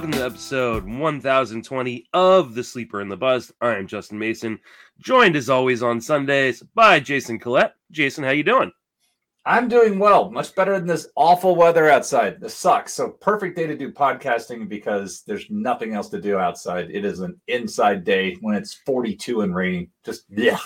Welcome to episode 1020 of The Sleeper and the Buzz. I am Justin Mason, joined as always on Sundays by Jason Collette. Jason, how you doing? I'm doing well, much better than this awful weather outside. This sucks. So perfect day to do podcasting because there's nothing else to do outside. It is an inside day when it's 42 and raining. Just yeah.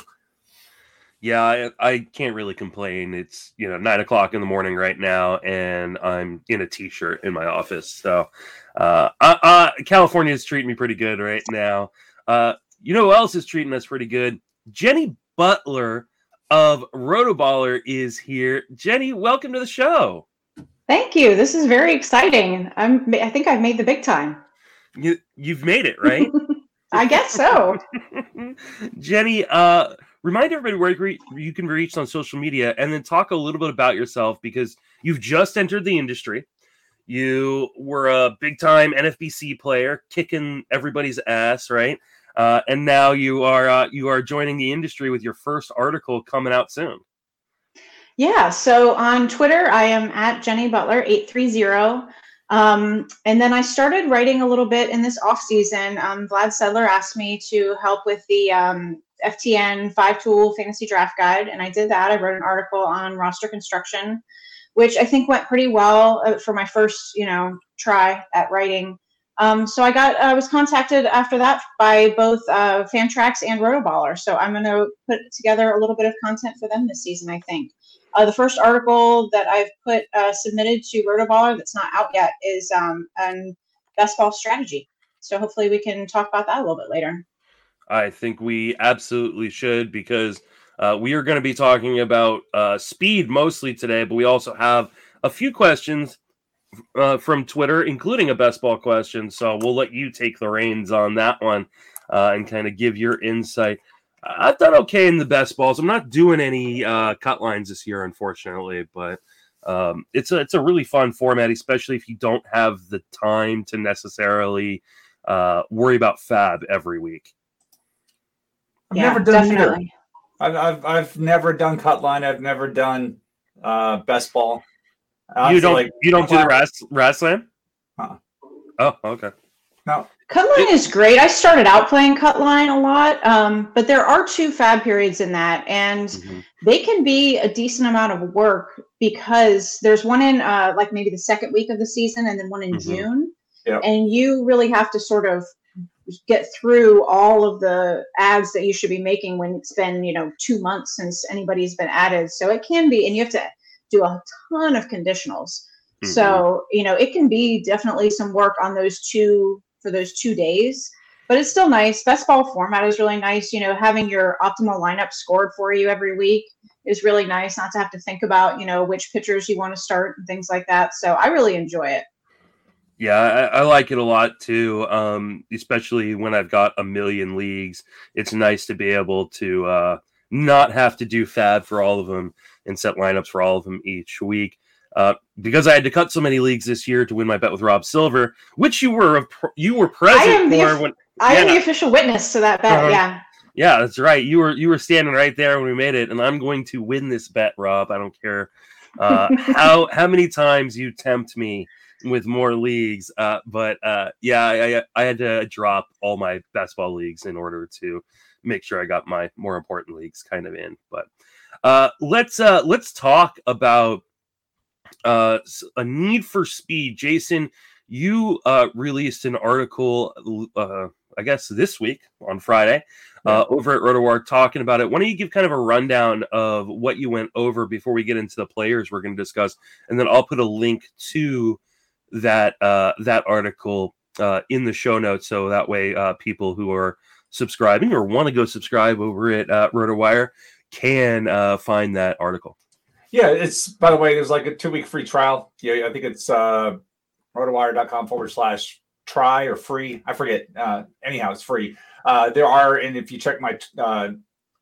Yeah, I, I can't really complain. It's you know nine o'clock in the morning right now, and I'm in a t-shirt in my office. So, uh, uh, uh California is treating me pretty good right now. Uh, you know who else is treating us pretty good? Jenny Butler of Rotoballer is here. Jenny, welcome to the show. Thank you. This is very exciting. I'm. I think I've made the big time. You you've made it, right? I guess so. Jenny, uh, remind everybody where you can reach on social media, and then talk a little bit about yourself because you've just entered the industry. You were a big time NFBC player, kicking everybody's ass, right? Uh, and now you are uh, you are joining the industry with your first article coming out soon. Yeah. So on Twitter, I am at Jenny Butler eight three zero. Um, and then I started writing a little bit in this off season. Um, Vlad Sedler asked me to help with the um, FTN five tool fantasy draft guide, and I did that. I wrote an article on roster construction, which I think went pretty well uh, for my first, you know, try at writing. Um, so I got I was contacted after that by both uh, Fantrax and Rotoballer. So I'm going to put together a little bit of content for them this season. I think uh, the first article that I've put uh, submitted to Rotoballer that's not out yet is um, on best ball strategy. So hopefully we can talk about that a little bit later. I think we absolutely should because uh, we are going to be talking about uh, speed mostly today, but we also have a few questions uh, from Twitter, including a best ball question. So we'll let you take the reins on that one uh, and kind of give your insight. I've done okay in the best balls. I'm not doing any uh, cut lines this year, unfortunately, but um, it's a it's a really fun format, especially if you don't have the time to necessarily uh, worry about FAAB every week. I've yeah, never done definitely. either. I've, I've I've never done cut line. I've never done uh, best ball. you don't like, you don't do the ras, ras slam? Huh. Oh, okay. No. Cutline is great. I started out playing Cutline a lot, um, but there are two FAAB periods in that, and mm-hmm. they can be a decent amount of work because there's one in uh, like maybe the second week of the season, and then one in mm-hmm. June, yep. and you really have to sort of get through all of the ads that you should be making when it's been you know two months since anybody's been added. So it can be and you have to do a ton of conditionals. Mm-hmm. so you know it can be definitely some work on those two for those two days but it's still nice. Best ball format is really nice. You know having your optimal lineup scored for you every week is really nice not to have to think about you know which pitchers you want to start and things like that. So i really enjoy it yeah, I, I, like it a lot too. Um, especially when I've got a million leagues, it's nice to be able to uh, not have to do FAAB for all of them and set lineups for all of them each week. Uh, because I had to cut so many leagues this year to win my bet with Rob Silver, which you were you were present for when I yeah. am the official witness to that bet. Uh-huh. Yeah. Yeah, that's right. You were you were standing right there when we made it, and I'm going to win this bet, Rob. I don't care uh, how how many times you tempt me with more leagues. Uh, but uh, yeah, I, I, had to drop all my basketball leagues in order to make sure I got my more important leagues kind of in. But uh, let's uh, let's talk about uh, a need for speed. Jason, you uh, released an article, uh, I guess this week on Friday, uh, over at RotoWire talking about it. Why don't you give kind of a rundown of what you went over before we get into the players we're going to discuss, and then I'll put a link to that uh, that article uh, in the show notes, so that way uh, people who are subscribing or want to go subscribe over at uh, RotoWire can uh, find that article. Yeah, it's by the way, there's like a two week free trial. Yeah, I think it's uh, rotowire.com forward slash try or free. I forget. Uh, anyhow, it's free. Uh, there are, and if you check my uh,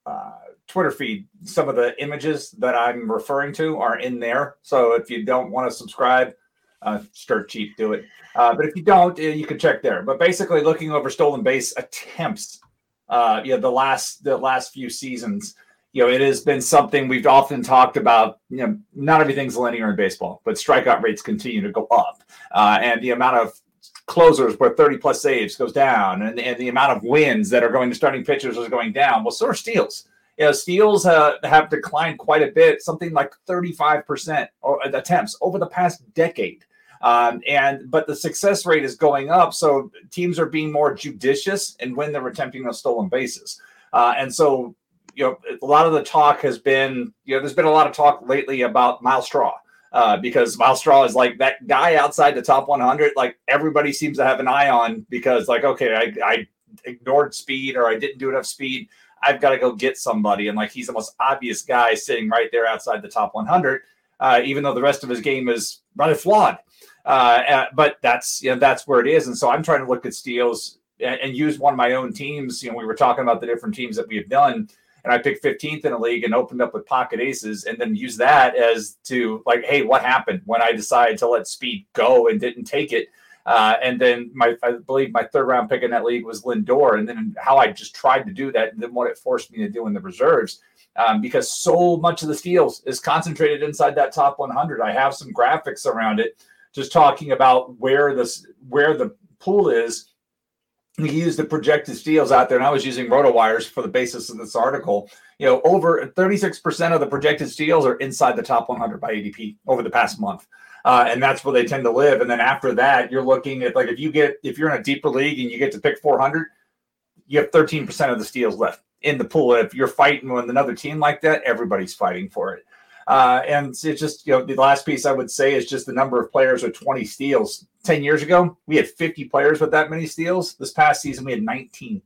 uh, Twitter feed, some of the images that I'm referring to are in there. So if you don't want to subscribe, uh, start cheap, do it. Uh, but if you don't, uh, you can check there. But basically, looking over stolen base attempts, uh, you know, the last the last few seasons, you know, it has been something we've often talked about. You know, not everything's linear in baseball, but strikeout rates continue to go up, uh, and the amount of closers where 30 plus saves goes down, and, and the amount of wins that are going to starting pitchers is going down. Well, so are steals. You know, steals uh, have declined quite a bit, something like 35% or attempts over the past decade. Um, and but the success rate is going up, so teams are being more judicious and when they're attempting those stolen bases. Uh, and so, you know, a lot of the talk has been, you know, there's been a lot of talk lately about Myles Straw. Uh, because Myles Straw is like that guy outside the top 100. Like everybody seems to have an eye on because, like, okay, I, I ignored speed or I didn't do enough speed. I've got to go get somebody. And like he's the most obvious guy sitting right there outside the top 100, uh, even though the rest of his game is rather flawed. Uh, uh, but that's you know that's where it is, and so I'm trying to look at steals and, and, use one of my own teams. You know, we were talking about the different teams that we have done, and I picked 15th in a league and opened up with pocket aces, and then use that as to like, hey, what happened when I decided to let speed go and didn't take it. Uh, and then my, I believe my third round pick in that league was Lindor, and then how I just tried to do that, and then what it forced me to do in the reserves, um, because so much of the steals is concentrated inside that top 100. I have some graphics around it just talking about where this where the pool is. He used the projected steals out there, and I was using RotoWires for the basis of this article. You know, over 36% of the projected steals are inside the top 100 by ADP over the past month. Uh, and that's where they tend to live. And then after that, you're looking at like if you get if you're in a deeper league and you get to pick 400, you have 13% of the steals left in the pool. If you're fighting with another team like that, everybody's fighting for it. Uh, and it's just, you know, the last piece I would say is just the number of players with 20 steals. 10 years ago, we had 50 players with that many steals. This past season, we had 19.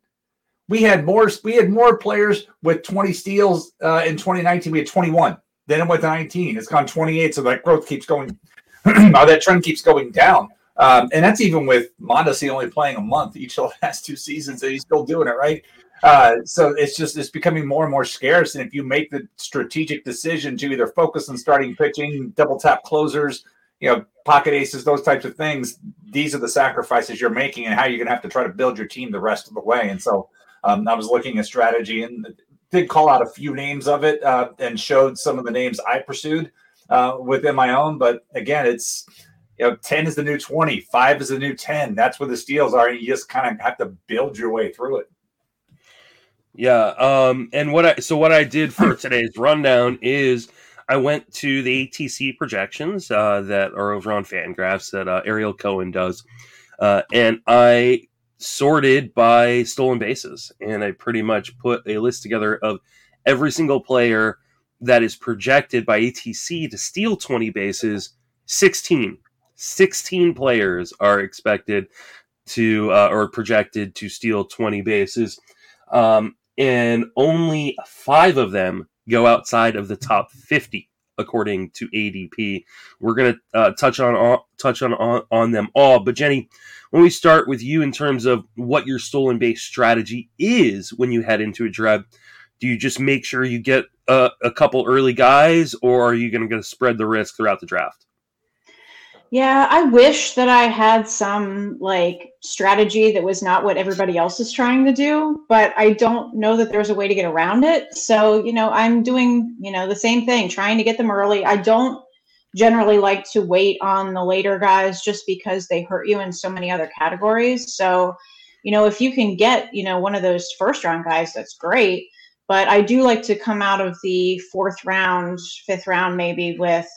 We had more, we had more players with 20 steals uh, in 2019. We had 21. Then it went to 19. It's gone 28. So that growth keeps going, that trend keeps going down. Um, and that's even with Mondesi only playing a month each of the last two seasons, and he's still doing it, right? Uh, so it's just it's becoming more and more scarce. And if you make the strategic decision to either focus on starting pitching, double tap closers, you know, pocket aces, those types of things, these are the sacrifices you're making and how you're going to have to try to build your team the rest of the way. And so um, I was looking at strategy and did call out a few names of it uh, and showed some of the names I pursued uh, within my own. But again, it's you know, 10 is the new 20, five is the new 10. That's where the steals are. And you just kind of have to build your way through it. Yeah. Um, and what I so what I did for today's rundown is I went to the ATC projections uh, that are over on Fangraphs that uh, Ariel Cohen does, uh, and I sorted by stolen bases, and I pretty much put a list together of every single player that is projected by ATC to steal 20 bases. 16, 16 players are expected to uh, or projected to steal 20 bases. Um, and only five of them go outside of the top 50 according to ADP. We're going to uh, touch on all, touch on, on on them all, but Jenny, when we start with you in terms of what your stolen base strategy is when you head into a draft, do you just make sure you get a, a couple early guys, or are you going to spread the risk throughout the draft? Yeah, I wish that I had some like strategy that was not what everybody else is trying to do, but I don't know that there's a way to get around it. So, you know, I'm doing, you know, the same thing, trying to get them early. I don't generally like to wait on the later guys just because they hurt you in so many other categories. So, you know, if you can get, you know, one of those first round guys, that's great. But I do like to come out of the fourth round, fifth round, maybe with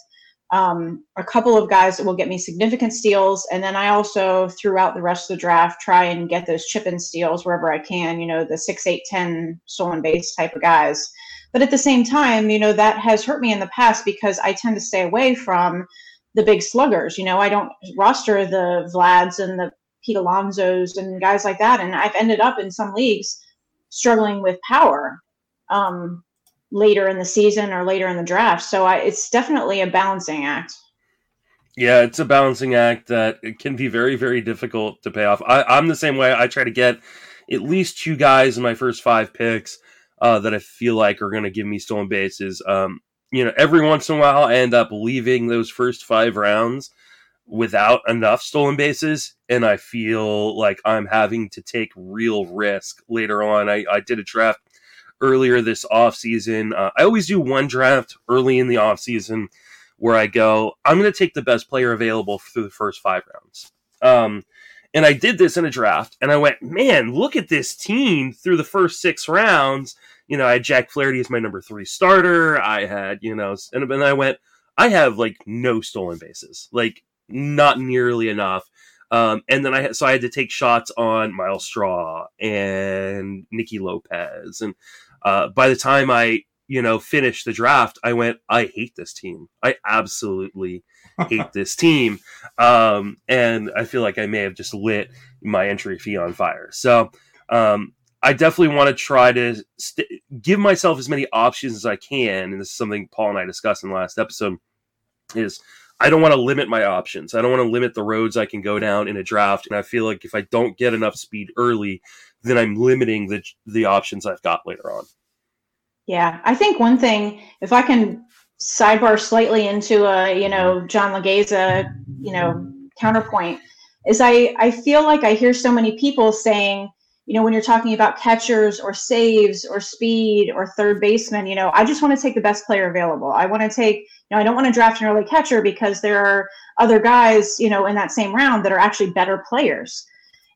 um, a couple of guys that will get me significant steals. And then I also, throughout the rest of the draft, try and get those chip in steals wherever I can, you know, the 6, 8, 10 stolen base type of guys. But at the same time, you know, that has hurt me in the past because I tend to stay away from the big sluggers. You know, I don't roster the Vlads and the Pete Alonsos and guys like that. And I've ended up in some leagues struggling with power. Um, later in the season or later in the draft. So I, it's definitely a balancing act. Yeah, it's a balancing act that it can be very, very difficult to pay off. I, I'm the same way. I try to get at least two guys in my first five picks uh, that I feel like are going to give me stolen bases. Um, you know, every once in a while, I end up leaving those first five rounds without enough stolen bases, and I feel like I'm having to take real risk later on. I, I did a draft earlier this offseason. Uh, I always do one draft early in the offseason where I go, I'm going to take the best player available through the first five rounds. Um, And I did this in a draft, and I went, man, look at this team through the first six rounds. You know, I had Jack Flaherty as my number three starter. I had, you know, and then I went, I have like no stolen bases, like not nearly enough. Um, and then I so I had to take shots on Myles Straw and Nicky Lopez, and uh, by the time I you know finished the draft, I went, I hate this team. I absolutely hate this team, um, and I feel like I may have just lit my entry fee on fire. So um, I definitely want to try to st- give myself as many options as I can, and this is something Paul and I discussed in the last episode. Is I don't want to limit my options. I don't want to limit the roads I can go down in a draft. And I feel like if I don't get enough speed early, then I'm limiting the the options I've got later on. Yeah, I think one thing, if I can sidebar slightly into a you know John Laghezza, you know counterpoint, is I I feel like I hear so many people saying you know, when you're talking about catchers or saves or speed or third baseman, you know, I just want to take the best player available. I want to take, you know, I don't want to draft an early catcher because there are other guys, you know, in that same round that are actually better players.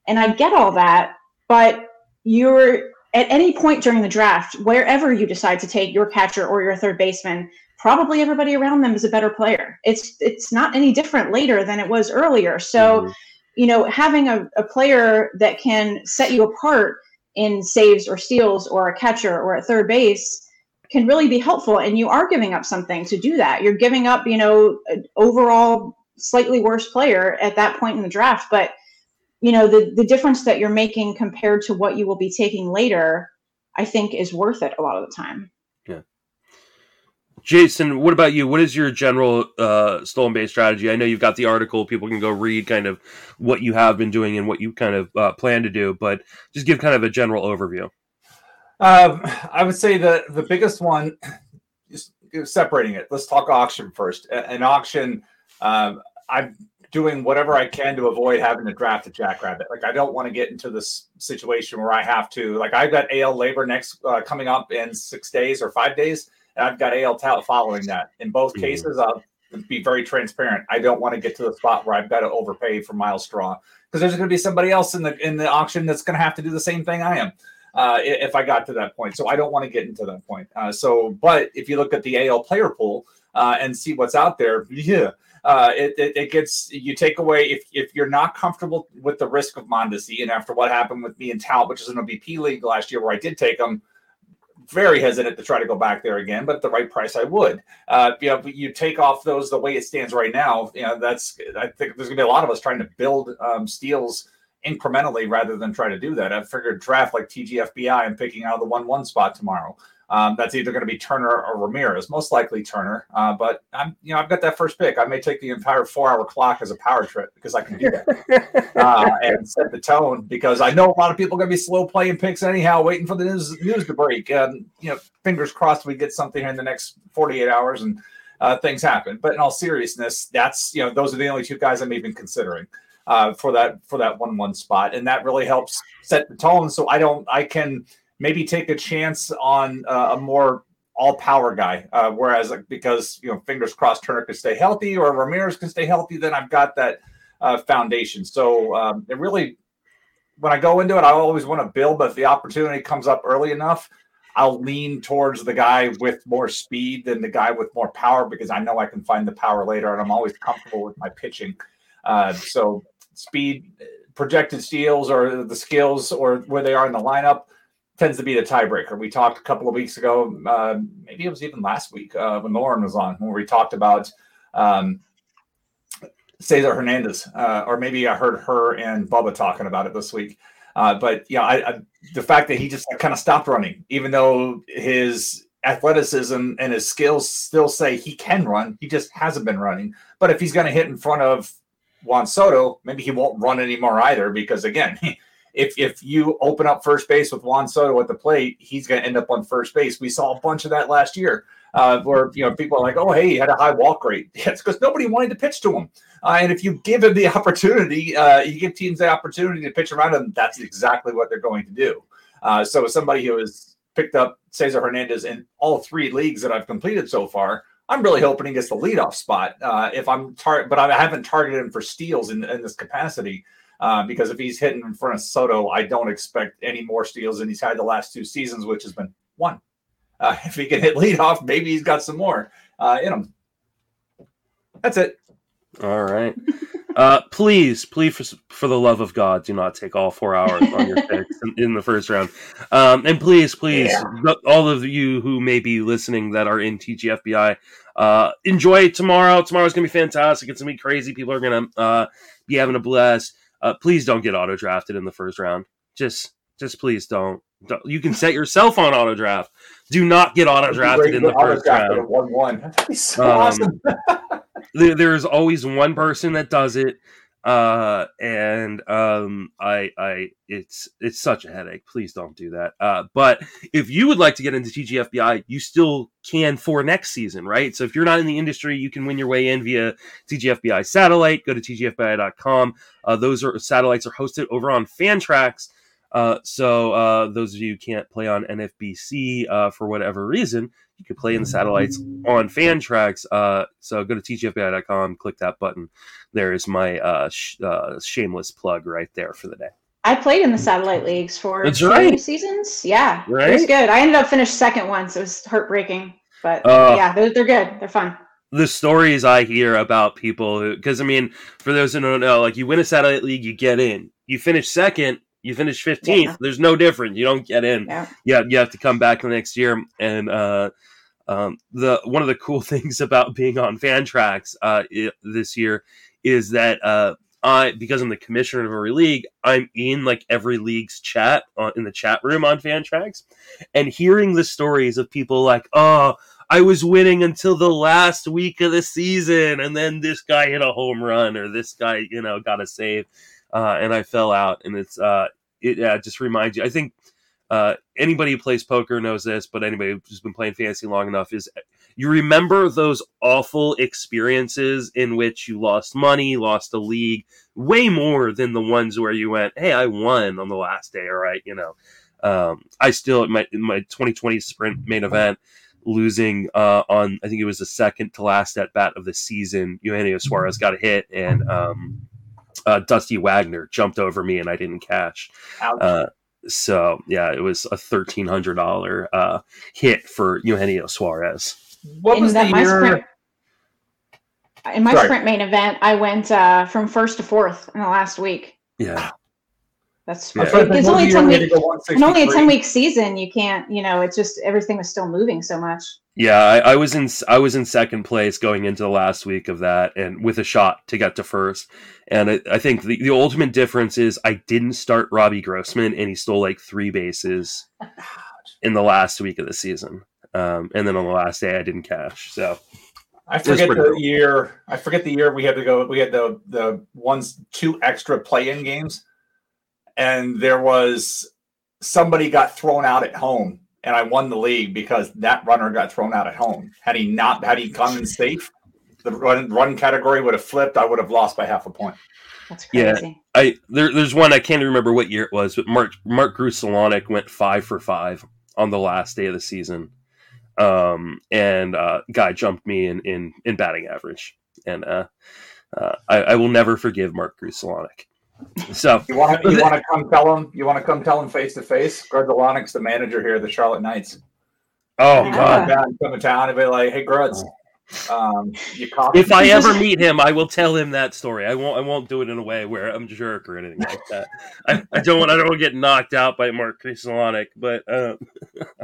And I get all that, but you're at any point during the draft, wherever you decide to take your catcher or your third baseman, probably everybody around them is a better player. It's it's not any different later than it was earlier. So mm-hmm you know, having a, a player that can set you apart in saves or steals or a catcher or a third base can really be helpful. And you are giving up something to do that. You're giving up, you know, an overall slightly worse player at that point in the draft. But, you know, the, the difference that you're making compared to what you will be taking later, I think is worth it a lot of the time. Yeah. Jason, what about you? What is your general uh, stolen base strategy? I know you've got the article; people can go read kind of what you have been doing and what you kind of uh, plan to do. But just give kind of a general overview. Um, I would say the the biggest one is separating it. Let's talk auction first. An auction, um, I'm doing whatever I can to avoid having to draft a jackrabbit. Like I don't want to get into this situation where I have to. Like I've got AL labor next uh, coming up in six days or five days and I've got AL tout following that. In both mm-hmm. cases, I'll be very transparent. I don't want to get to the spot where I've got to overpay for Myles Straw because there's going to be somebody else in the in the auction that's going to have to do the same thing I am. Uh, if I got to that point, so I don't want to get into that point. Uh, so, but if you look at the AL player pool uh, and see what's out there, yeah, uh, it, it, it, gets you take away if if you're not comfortable with the risk of Mondesi, and after what happened with me and Tout, which is an OBP league last year where I did take them very hesitant to try to go back there again, but at the right price, I would. Uh, you know, you take off those the way it stands right now. You know, that's I think there's gonna be a lot of us trying to build um, steals incrementally rather than try to do that. I figured draft like TGFBI and picking out of the one one spot tomorrow. Um, that's either going to be Turner or Ramirez, most likely Turner. Uh, but I'm, you know, I've got that first pick. I may take the entire four-hour clock as a power trip because I can do that uh, and set the tone. Because I know a lot of people are going to be slow playing picks anyhow, waiting for the news, news to break. And you know, fingers crossed we get something in the next 48 hours and uh, things happen. But in all seriousness, that's you know, those are the only two guys I'm even considering uh, for that for that one-one spot, and that really helps set the tone. So I don't, I can maybe take a chance on uh, a more all power guy. Uh, whereas, like, because you know, fingers crossed, Turner can stay healthy or Ramirez can stay healthy, then I've got that uh, foundation. So um, it really, when I go into it, I always want to build, but if the opportunity comes up early enough, I'll lean towards the guy with more speed than the guy with more power because I know I can find the power later, and I'm always comfortable with my pitching. Uh, so speed, projected steals, or the skills, or where they are in the lineup tends to be the tiebreaker. We talked a couple of weeks ago, uh, maybe it was even last week uh, when Lauren was on, where we talked about um, Cesar Hernandez, uh, or maybe I heard her and Bubba talking about it this week. Uh, but yeah, I, I, the fact that he just kind of stopped running, even though his athleticism and his skills still say he can run, he just hasn't been running. But if he's going to hit in front of Juan Soto, maybe he won't run anymore either, because again, if if you open up first base with Juan Soto at the plate, he's going to end up on first base. We saw a bunch of that last year, uh, where you know people are like, "Oh, hey, he had a high walk rate." It's because nobody wanted to pitch to him. Uh, and if you give him the opportunity, uh, you give teams the opportunity to pitch around him. That's exactly what they're going to do. Uh, so, somebody who has picked up Cesar Hernandez in all three leagues that I've completed so far, I'm really hoping he gets the leadoff spot. Uh, if I'm tar- but I haven't targeted him for steals in, in this capacity Uh, because if he's hitting in front of Soto, I don't expect any more steals than he's had the last two seasons, which has been one. Uh, if he can hit leadoff, maybe he's got some more uh, in him. That's it. All right. Uh, please, please, for, for the love of God, do not take all four hours on your picks in, in, the first round. Um, and please, please, yeah. all of you who may be listening that are in TGFBI, uh, enjoy tomorrow. Tomorrow's gonna be fantastic. It's gonna be crazy. People are gonna uh, be having a blast. Uh, please don't get auto drafted in the first round. Just, just please don't. don't. You can set yourself on auto draft. Do not get auto drafted in the first round. One one. That'd be so um, awesome. there, there's always one person that does it uh and um i i it's it's such a headache. Please don't do that. Uh but if you would like to get into tgfbi you still can for next season right? So if you're not in the industry you can win your way in via tgfbi satellite. Go to tgfbi.com uh those are satellites are hosted over on fantrax. Uh, so uh, those of you can't play on NFBC uh, for whatever reason, you can play in the satellites on Fantrax. Uh, so go to tgfbi.com, click that button. There is my uh, sh- uh, shameless plug right there for the day. I played in the satellite leagues for That's two right. seasons. Yeah, right? it was good. I ended up finished second once. It was heartbreaking, but yeah, they're, they're good. They're fun the stories I hear about people because I mean, for those who don't know, like you win a satellite league, you get in. You finish second, you finish 15th yeah. there's no difference you don't get in yeah. yeah you have to come back the next year and uh, um, the one of the cool things about being on fantrax uh, this year is that uh, I because I'm the commissioner of every league, I'm in like every league's chat on, in the chat room on Fantrax, and hearing the stories of people like, oh, I was winning until the last week of the season, and then this guy hit a home run, or this guy, you know, got a save uh, and I fell out. And it's uh, it just reminds you. I think uh, anybody who plays poker knows this, but anybody who's been playing fantasy long enough is you remember those awful experiences in which you lost money, lost a league, way more than the ones where you went, "Hey, I won on the last day." All right, you know. Um, I still my in my 2020 sprint main event losing uh, on I think it was the second to last at bat of the season. Eugenio Suarez got a hit and um, uh, Dusty Wagner jumped over me and I didn't cash. Uh, so yeah, it was a thirteen hundred dollar uh, hit for Eugenio Suarez. What was the year? Sprint, in my Sorry. sprint main event, I went uh, from first to fourth in the last week. Yeah. That's yeah. it's only ten week. It's only a ten week season. You can't, you know, it's just everything was still moving so much. Yeah, I, I, was in I was in second place going into the last week of that, and with a shot to get to first. And I, I think the, the ultimate difference is I didn't start Robbie Grossman, and he stole like three bases in the last week of the season. Um, and then on the last day, I didn't cash. So I forget the cool. year. I forget the year we had to go. We had the the ones two extra play in games, and there was somebody got thrown out at home and I won the league because that runner got thrown out at home. Had he not, had he come in safe, the run, run category would have flipped. I would have lost by half a point. That's crazy. Yeah, I there, there's one I can't remember what year it was, but Mark Mark Grudzielanek went five for five on the last day of the season, um, and uh, guy jumped me in in in batting average, and uh, uh, I, I will never forgive Mark Grudzielanek. So you want to you want to come tell him you want to come tell him face to face. Grudzielanek's the manager here, the Charlotte Knights. Oh God! Come, come to town and be like, "Hey, Gruds, um, you If I ever meet him, I will tell him that story. I won't. I won't do it in a way where I'm a jerk or anything like that. I, I don't want. I don't want to get knocked out by Mark Grudzielanek, but um,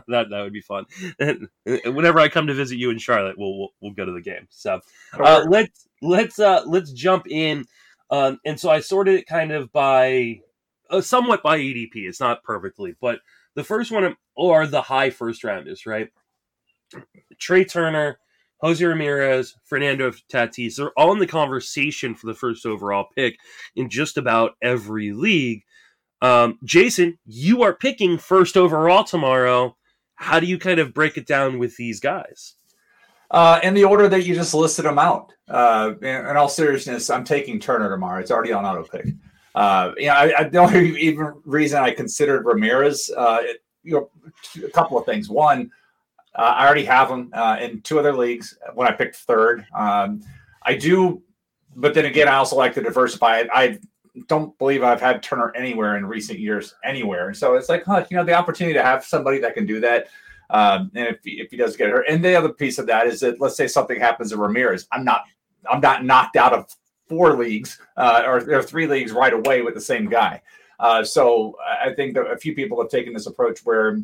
that that would be fun. And whenever I come to visit you in Charlotte, we'll we'll, we'll go to the game. So uh, let's let's uh, let's jump in um, and so I sorted it kind of by uh, somewhat by ADP. It's not perfectly, but the first one are the high first rounders, right? Trea Turner, Jose Ramirez, Fernando Tatis, they're all in the conversation for the first overall pick in just about every league. Um, Jason, you are picking first overall tomorrow. How do you kind of break it down with these guys? Uh, in the order that you just listed them out. Uh, in, in, all seriousness, I'm taking Turner tomorrow. It's already on auto pick. Uh, you know, I, I, the only even reason I considered Ramirez, uh, it, you know, a couple of things. One, uh, I already have him uh, in two other leagues when I picked third. Um, I do, but then again, I also like to diversify. I, I don't believe I've had Turner anywhere in recent years, anywhere. And so it's like, huh, you know, the opportunity to have somebody that can do that. Um, and if he, if he does get hurt, and the other piece of that is that let's say something happens to Ramirez, I'm not I'm not knocked out of four leagues uh, or, or three leagues right away with the same guy. Uh, so I think a few people have taken this approach where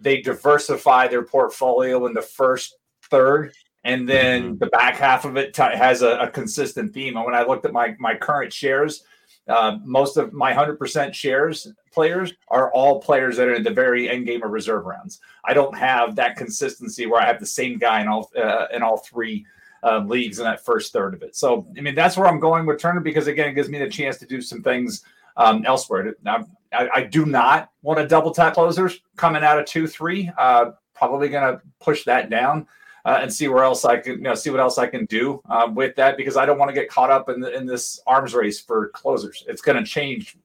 they diversify their portfolio in the first third and then mm-hmm. the back half of it t- has a, a, consistent theme. And when I looked at my my current shares, uh, most of my hundred percent shares players are all players that are in the very end game of reserve rounds. I don't have that consistency where I have the same guy in all uh, in all three um, leagues in that first third of it. So I mean that's where I'm going with Turner because again it gives me the chance to do some things um, elsewhere. Now I, I, do not want to double tap closers coming out of two three. Uh, probably going to push that down uh, and see where else I can, you know, see what else I can do um, with that because I don't want to get caught up in, the, in this arms race for closers. It's going to change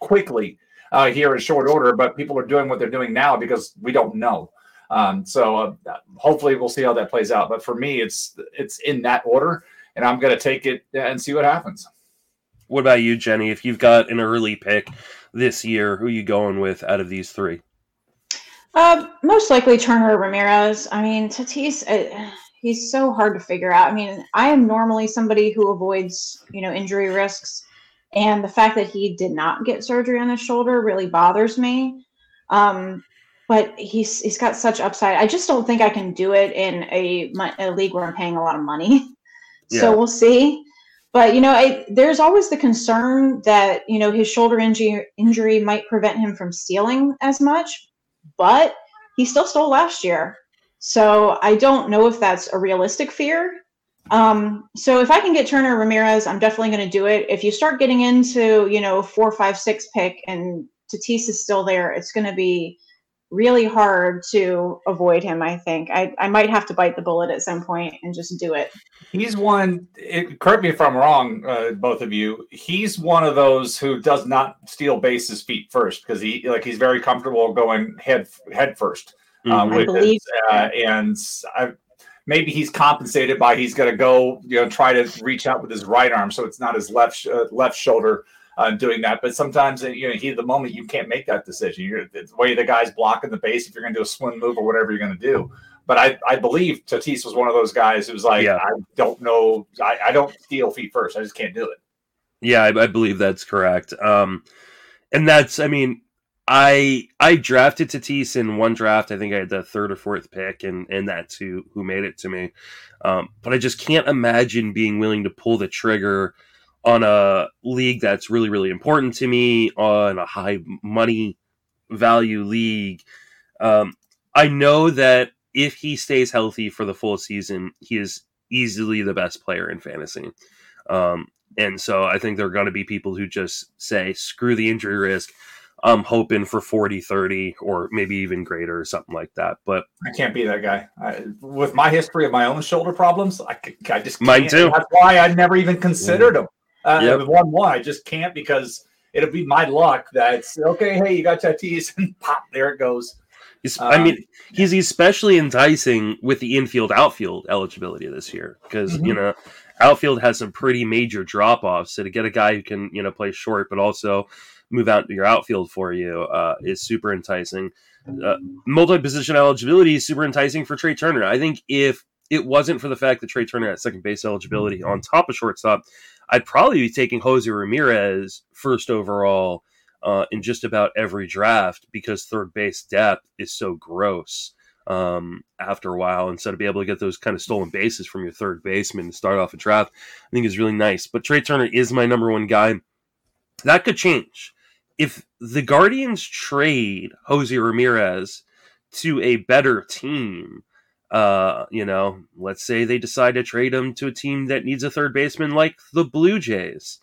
quickly uh, here in short order, but people are doing what they're doing now because we don't know. Um, so uh, hopefully we'll see how that plays out. But for me, it's it's in that order, and I'm going to take it and see what happens. What about you, Jenny? If you've got an early pick this year, who are you going with out of these three? Uh, most likely Turner Ramirez. I mean, Tatis, uh, he's so hard to figure out. I mean, I am normally somebody who avoids, you know, injury risks. And the fact that he did not get surgery on his shoulder really bothers me. Um, but he's he's got such upside. I just don't think I can do it in a, a league where I'm paying a lot of money. Yeah. So we'll see. But you know, I, there's always the concern that you know his shoulder injury injury might prevent him from stealing as much but he still stole last year. So I don't know if that's a realistic fear. Um, so if I can get Turner Ramirez, I'm definitely going to do it. If you start getting into, you know, four, five, six pick and Tatis is still there, it's going to be really hard to avoid him. I think I, I might have to bite the bullet at some point and just do it. He's one. It, correct me if I'm wrong, uh, both of you. He's one of those who does not steal bases feet first because he like he's very comfortable going head head 1st uh, mm-hmm. with it. Uh, and I, maybe he's compensated by he's going to go you know try to reach out with his right arm so it's not his left uh, left shoulder uh, doing that. But sometimes, you know, of the moment, you can't make that decision. You're the way the guy's blocking the base if you're going to do a swim move or whatever you're going to do. But I, I believe Tatis was one of those guys who was like, yeah. I don't know, I, I don't steal feet first. I just can't do it. Yeah, I, I believe that's correct. Um, and that's, I mean, I I drafted Tatis in one draft. I think I had the third or fourth pick, and and that's who who made it to me. Um, but I just can't imagine being willing to pull the trigger on a league that's really really important to me on a high money value league um, i know that if he stays healthy for the full season he is easily the best player in fantasy um, and so i think there are going to be people who just say screw the injury risk i'm hoping for 40 30 or maybe even greater or something like that but i can't be that guy I, with my history of my own shoulder problems i, I just mine too that's why i never even considered them uh, yep. one one, I just can't because it'll be my luck that's okay. Hey, you got Tatis, and pop, there it goes. Um, I mean, he's especially enticing with the infield outfield eligibility this year because mm-hmm. you know outfield has some pretty major drop offs. So to get a guy who can you know play short but also move out your outfield for you uh, is super enticing. Uh, Multi position eligibility is super enticing for Trea Turner. I think if it wasn't for the fact that Trea Turner had second base eligibility on top of shortstop, I'd probably be taking Jose Ramirez first overall uh, in just about every draft because third base depth is so gross um, after a while. Instead of be able to get those kind of stolen bases from your third baseman to start off a draft, I think is really nice. But Trea Turner is my number one guy. That could change if the Guardians trade Jose Ramirez to a better team uh, you know, let's say they decide to trade him to a team that needs a third baseman like the Blue Jays.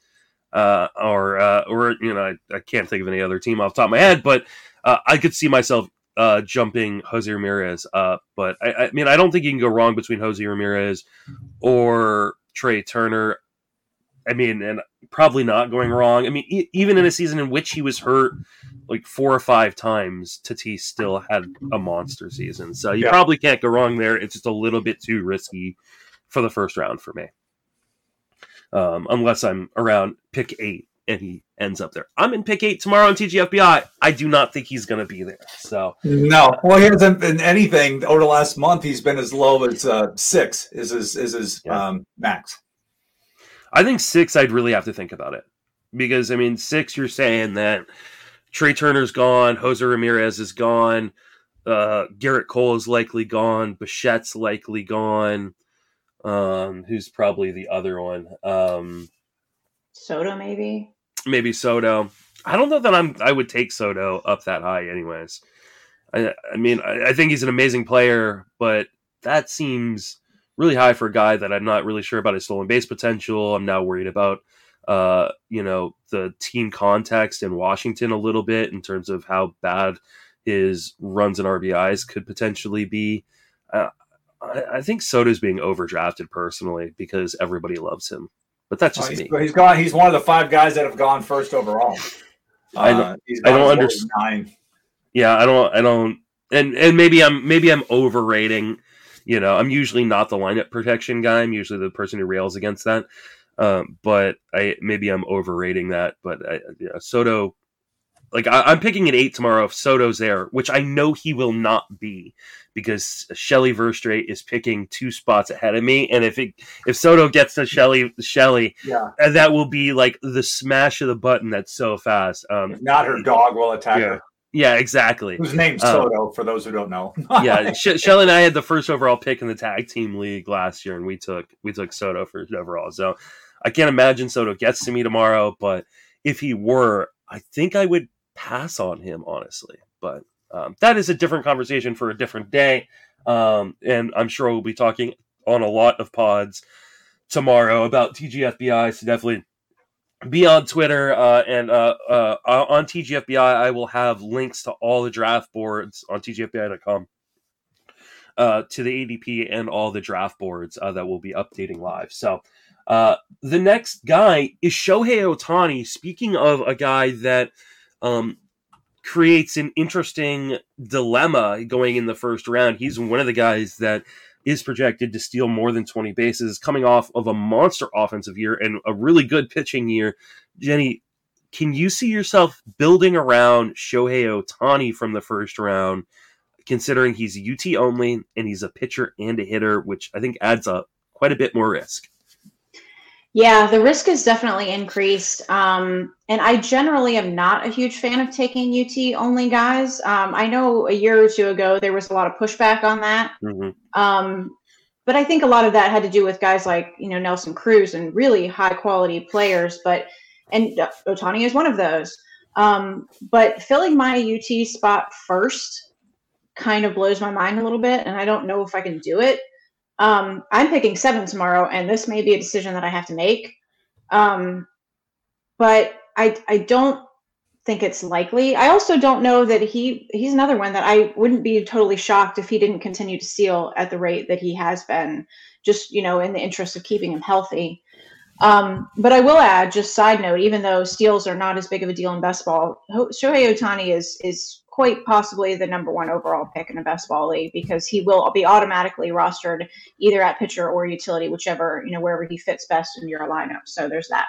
Uh, or uh, or you know, I, I, can't think of any other team off top of my head, but uh, I could see myself uh, jumping Jose Ramirez up. But I, I mean, I don't think you can go wrong between Jose Ramirez or Trea Turner. I mean, and probably not going wrong. I mean, e- even in a season in which he was hurt like four or five times, Tatis still had a monster season. So you yeah. probably can't go wrong there. It's just a little bit too risky for the first round for me. Um, unless I'm around pick eight and he ends up there. I'm in pick eight tomorrow on TGFBI. I do not think he's going to be there. So no, well, he hasn't been anything over the last month. He's been as low as uh, six is his is his yeah. um, max. I think six. I'd really have to think about it because I mean six. You're saying that Trea Turner's gone, Jose Ramirez is gone, uh, Gerrit Cole is likely gone, Bichette's likely gone. Um, who's probably the other one? Um, Soto, maybe. Maybe Soto. I don't know that I'm. I would take Soto up that high, anyways. I, I mean, I, I think he's an amazing player, but that seems really high for a guy that I'm not really sure about his stolen base potential. I'm now worried about, uh, you know, the team context in Washington a little bit in terms of how bad his runs and RBIs could potentially be. Uh, I, I think Soto's being overdrafted personally because everybody loves him. But that's just oh, he's, me. He's gone. He's one of the five guys that have gone first overall. I don't, uh, I don't understand. Yeah, I don't. I don't. And and maybe I'm maybe I'm overrating. You know, I'm usually not the lineup protection guy. I'm usually the person who rails against that. Um, but I maybe I'm overrating that. But I, yeah, Soto like I, am picking an eight tomorrow if Soto's there, which I know he will not be because Shelly Verougstraete is picking two spots ahead of me, and if it if Soto gets to Shelly Shelly, yeah, that will be like the smash of the button. That's so fast. Um, if not her dog will attack yeah. her. Yeah, exactly. Whose name's um, Soto, for those who don't know. yeah, Sh- Shelly and I had the first overall pick in the tag team league last year, and we took we took Soto first overall. So I can't imagine Soto gets to me tomorrow, but if he were, I think I would pass on him, honestly. But um, that is a different conversation for a different day. Um, and I'm sure we'll be talking on a lot of pods tomorrow about TGFBI. So definitely be on Twitter uh, and uh, uh, on TGFBI. I will have links to all the draft boards on TGFBI.com. Uh, to the ADP and all the draft boards uh, that will be updating live. So, uh, the next guy is Shohei Ohtani. Speaking of a guy that um, creates an interesting dilemma going in the first round. He's one of the guys that is projected to steal more than 20 bases, coming off of a monster offensive year and a really good pitching year. Jenny, can you see yourself building around Shohei Ohtani from the first round, considering he's UT only and he's a pitcher and a hitter, which I think adds up quite a bit more risk? Yeah, the risk is definitely increased. Um, and I generally am not a huge fan of taking UT only guys. Um, I know a year or two ago there was a lot of pushback on that. Mm-hmm. Um, but I think a lot of that had to do with guys like, you know, Nelson Cruz and really high quality players. But, and Ohtani is one of those. Um, but filling my UT spot first kind of blows my mind a little bit. And I don't know if I can do it. Um, I'm picking seven tomorrow, and this may be a decision that I have to make. Um, but I I don't think it's likely. I also don't know that he he's another one that I wouldn't be totally shocked if he didn't continue to steal at the rate that he has been, just you know, in the interest of keeping him healthy. Um, but I will add, just side note, even though steals are not as big of a deal in baseball, Shohei Ohtani is is quite possibly the number one overall pick in a best ball league because he will be automatically rostered either at pitcher or utility, whichever, you know, wherever he fits best in your lineup. So there's that.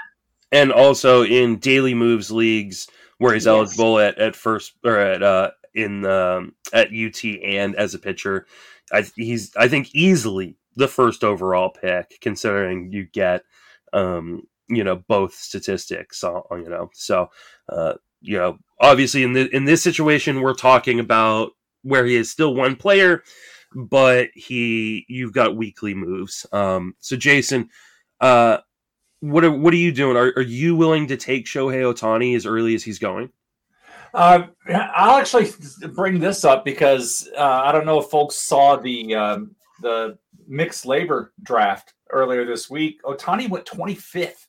And also in daily moves leagues where he's yes. eligible at, at first or at uh in um at UT and as a pitcher, I he's I think easily the first overall pick considering you get um you know both statistics on, you know so uh you know, obviously in the in this situation, we're talking about where he is still one player, but he you've got weekly moves. Um, so Jason, uh, what are what are you doing? Are, are you willing to take Shohei Ohtani as early as he's going? Uh, I'll actually bring this up because uh, I don't know if folks saw the um, the mixed labor draft earlier this week. Ohtani went 25th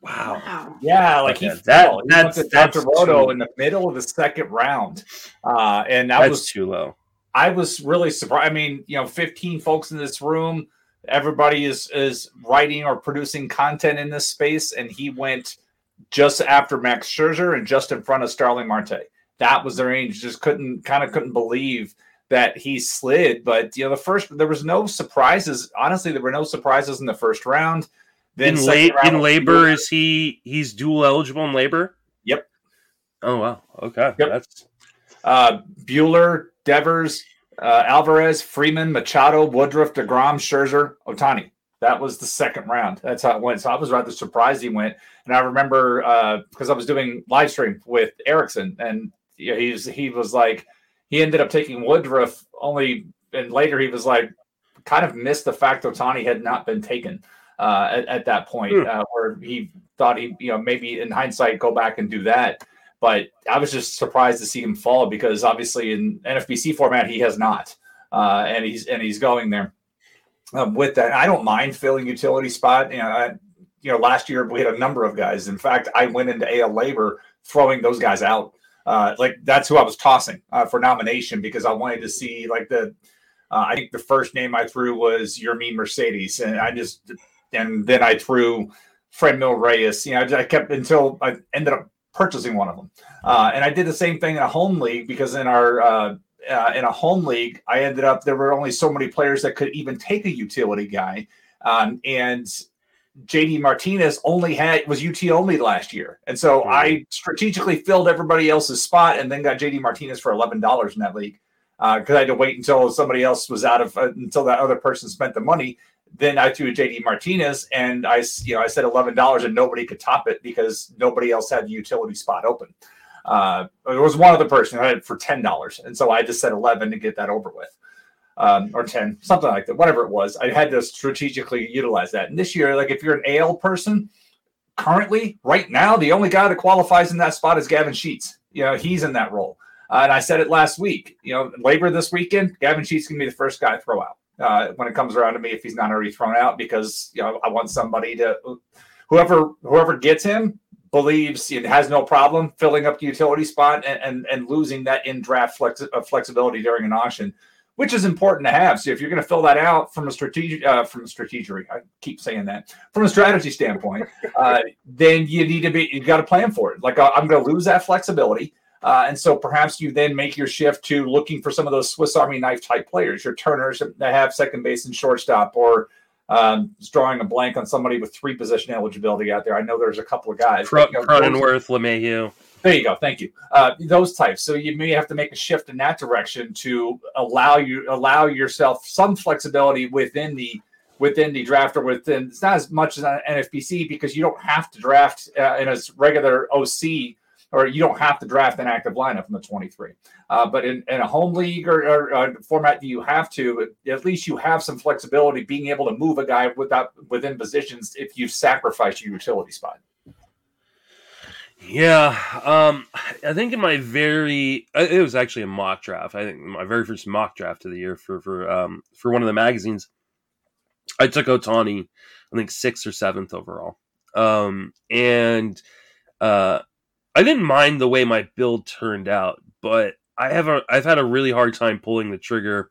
Wow. wow. Yeah, like okay. he that, fell. that's he that's Roto in the middle of the second round. Uh, and that that's was too low. I was really surprised. I mean, you know, 15 folks in this room, everybody is is writing or producing content in this space, and he went just after Max Scherzer and just in front of Starling Marte. That was the range. Just couldn't kind of couldn't believe that he slid. But you know, the first there was no surprises. Honestly, there were no surprises in the first round Then in, la- in labor, is he he's dual eligible in labor? Yep. Oh wow. Okay. Yep. That's uh, Buehler, Devers, uh, Alvarez, Freeman, Machado, Woodruff, DeGrom, Scherzer, Ohtani. That was the second round. That's how it went. So I was rather surprised he went. And I remember because I was doing live stream with Erickson, and you know, he's he was like he ended up taking Woodruff only, and later he was like kind of missed the fact Ohtani had not been taken uh, at, at that point, Hmm. uh, where he thought he you know maybe in hindsight go back and do that. But I was just surprised to see him fall because obviously in NFBC format he has not, uh, and he's and he's going there um, with that. I don't mind filling utility spot. You know, I, you know, last year we had a number of guys. In fact, I went into AL labor throwing those guys out. Uh, like that's who I was tossing uh, for nomination because I wanted to see like the. Uh, I think the first name I threw was Yermin Mercedes, and I just and then I threw Franmil Reyes. You know, I kept until I ended up purchasing one of them, uh, and I did the same thing in a home league because in our uh, uh, in a home league, I ended up there were only so many players that could even take a utility guy, um, and JD Martinez only had was UT only last year, and so Mhm. I strategically filled everybody else's spot and then got JD Martinez for eleven dollars in that league because I had to wait until somebody else was out of uh, until that other person spent the money. Then I threw a JD Martinez, and I you know I said eleven dollars, and nobody could top it because nobody else had the utility spot open. Uh, there was one other person who had it for ten dollars, and so I just said eleven to get that over with, um, or ten, something like that, whatever it was. I had to strategically utilize that. And this year, like if you're an AL person, currently, right now, the only guy that qualifies in that spot is Gavin Sheets. You know, he's in that role. Uh, and I said it last week. You know, labor this weekend, Gavin Sheets can be the first guy to throw out uh, when it comes around to me if he's not already thrown out because you know I want somebody to whoever whoever gets him believes it has no problem filling up the utility spot and and, and losing that in draft flex, uh, flexibility during an auction, which is important to have. So if you're going to fill that out from a strategic uh, from a strategy, I keep saying that from a strategy standpoint, uh, then you need to be you got to plan for it. Like uh, I'm going to lose that flexibility. Uh, and so perhaps you then make your shift to looking for some of those Swiss Army knife type players, your Turners that have second base and shortstop, or um, just drawing a blank on somebody with three position eligibility out there. I know there's a couple of guys. Cro- but, you know, Cronenworth, LeMahieu. there you go. Thank you. Uh, those types. So you may have to make a shift in that direction to allow you allow yourself some flexibility within the within the draft or within. It's not as much as an NFBC because you don't have to draft uh, in a regular OC or you don't have to draft an active lineup in the 23. Uh, but in, in a home league or, or uh, format you have to, at least you have some flexibility being able to move a guy without within positions if you sacrifice your utility spot. Yeah, um, I think in my very uh, it was actually a mock draft. I think my very first mock draft of the year for for um for one of the magazines. I took Ohtani, I think sixth or seventh overall, um, and uh, I didn't mind the way my build turned out, but I have a I've had a really hard time pulling the trigger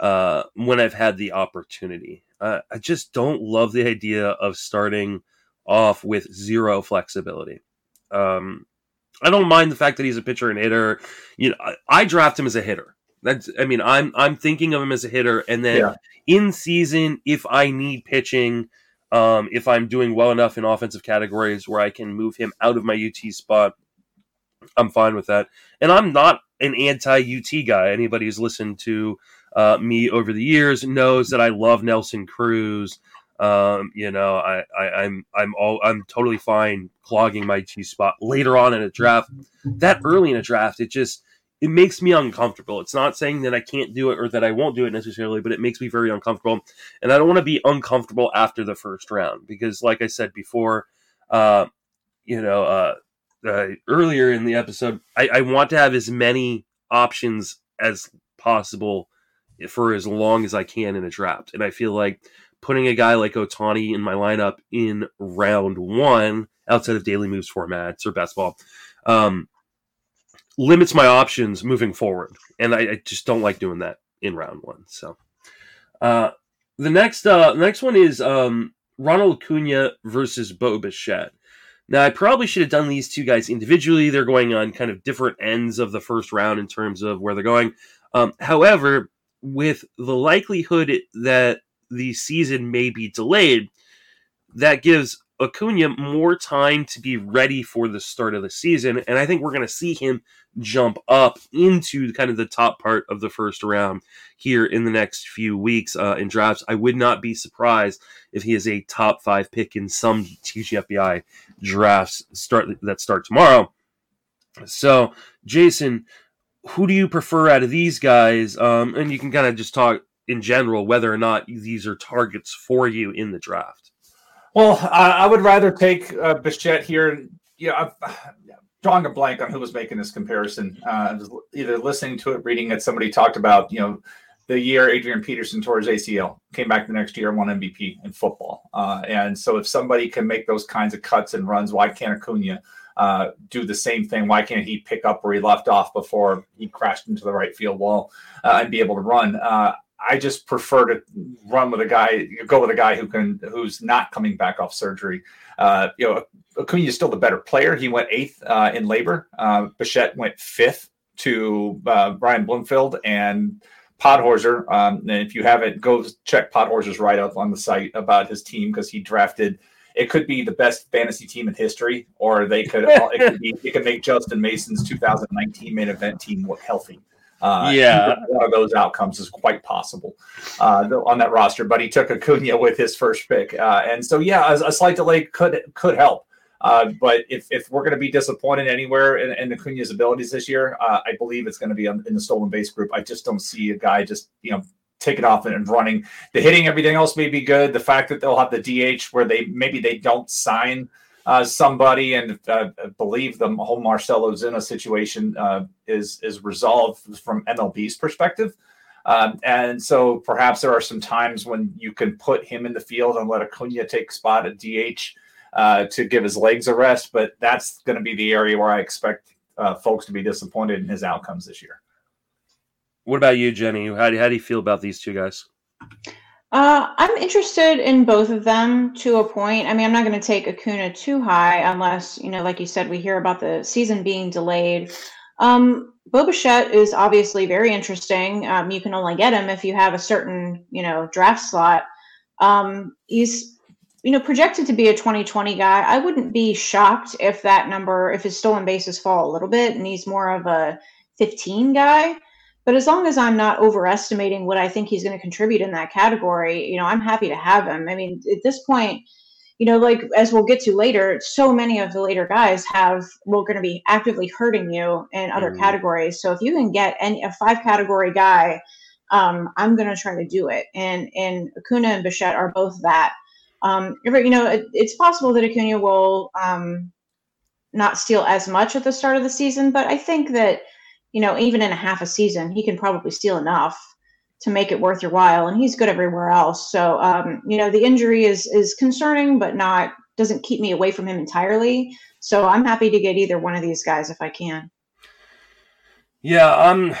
uh, when I've had the opportunity. Uh, I just don't love the idea of starting off with zero flexibility. Um, I don't mind the fact that he's a pitcher and hitter. You know, I, I draft him as a hitter. That's, I mean, I'm I'm thinking of him as a hitter, and then Yeah. in season, if I need pitching, um, if I'm doing well enough in offensive categories where I can move him out of my UT spot, I'm fine with that. And I'm not an anti UT guy. Anybody who's listened to uh, me over the years knows that I love Nelson Cruz. Um, you know, I, I, I'm I'm all I'm totally fine clogging my T spot later on in a draft. That early in a draft, it just it makes me uncomfortable. It's not saying that I can't do it or that I won't do it necessarily, but it makes me very uncomfortable. And I don't want to be uncomfortable after the first round because, like I said before, uh, you know, uh, uh, earlier in the episode, I, I want to have as many options as possible for as long as I can in a draft. And I feel like putting a guy like Ohtani in my lineup in round one, outside of daily moves formats or best ball, um, limits my options moving forward. And I, I, just don't like doing that in round one. So uh, the next uh, next one is um, Ronald Acuna versus Bo Bichette. Now, I probably should have done these two guys individually. They're going on kind of different ends of the first round in terms of where they're going. Um, however, with the likelihood that the season may be delayed, that gives Acuna more time to be ready for the start of the season, and I think we're going to see him jump up into kind of the top part of the first round here in the next few weeks uh, in drafts. I would not be surprised if he is a top five pick in some TGFBI drafts start that start tomorrow. So, Jason, who do you prefer out of these guys? Um, and you can kind of just talk in general whether or not these are targets for you in the draft. Well, I would rather take uh, Bichette here. Yeah, drawing a blank on who was making this comparison. Uh, either listening to it, reading it. Somebody talked about you know the year Adrian Peterson tore his ACL, came back the next year and won MVP in football. Uh, and so, if somebody can make those kinds of cuts and runs, why can't Acuna uh, do the same thing? Why can't he pick up where he left off before he crashed into the right field wall uh, and be able to run? Uh, I just prefer to run with a guy, go with a guy who can, who's not coming back off surgery. Uh, you know, Acuna is still the better player. He went eighth uh, in labor. Uh, Bichette went fifth to uh, Brian Bloomfield and Podhorzer. Um, and if you haven't, go check Podhorzer's write up on the site about his team because he drafted. It could be the best fantasy team in history, or they could. it could be. It could make Justin Mason's 2019 main event team look healthy. Uh, yeah, one of those outcomes is quite possible uh, on that roster. But he took Acuna with his first pick, uh, and so yeah, a, a, slight delay could could help. Uh, but if, if we're going to be disappointed anywhere in, in Acuna's abilities this year, uh, I believe it's going to be in the stolen base group. I just don't see a guy just you know taking off and running. The hitting, everything else may be good. The fact that they'll have the DH where they maybe they don't sign uh, somebody and uh, believe the whole Marcelo Ozuna situation uh, is is resolved from MLB's perspective. Um, and so perhaps there are some times when you can put him in the field and let Acuna take spot at DH uh, to give his legs a rest. But that's going to be the area where I expect uh, folks to be disappointed in his outcomes this year. What about you, Jenny? How do, how do you feel about these two guys? Uh, I'm interested in both of them to a point. I mean, I'm not going to take Acuna too high unless, you know, like you said, we hear about the season being delayed. Um, Bo Bichette is obviously very interesting. Um, you can only get him if you have a certain, you know, draft slot. Um, he's you know, projected to be a 2020 guy. I wouldn't be shocked if that number, if his stolen bases fall a little bit and he's more of a 15 guy. But as long as I'm not overestimating what I think he's going to contribute in that category, you know, I'm happy to have him. I mean, at this point, you know, like as we'll get to later, so many of the later guys have we're going to be actively hurting you in other mm. categories. So if you can get any a five category guy, um, I'm going to try to do it. And and Acuna and Bichette are both that. Um, you know, it, it's possible that Acuna will um, not steal as much at the start of the season, but I think that you know, even in a half a season, he can probably steal enough to make it worth your while, and he's good everywhere else. So, um, you know, the injury is is concerning, but not doesn't keep me away from him entirely. So, I'm happy to get either one of these guys if I can. Yeah, I'm.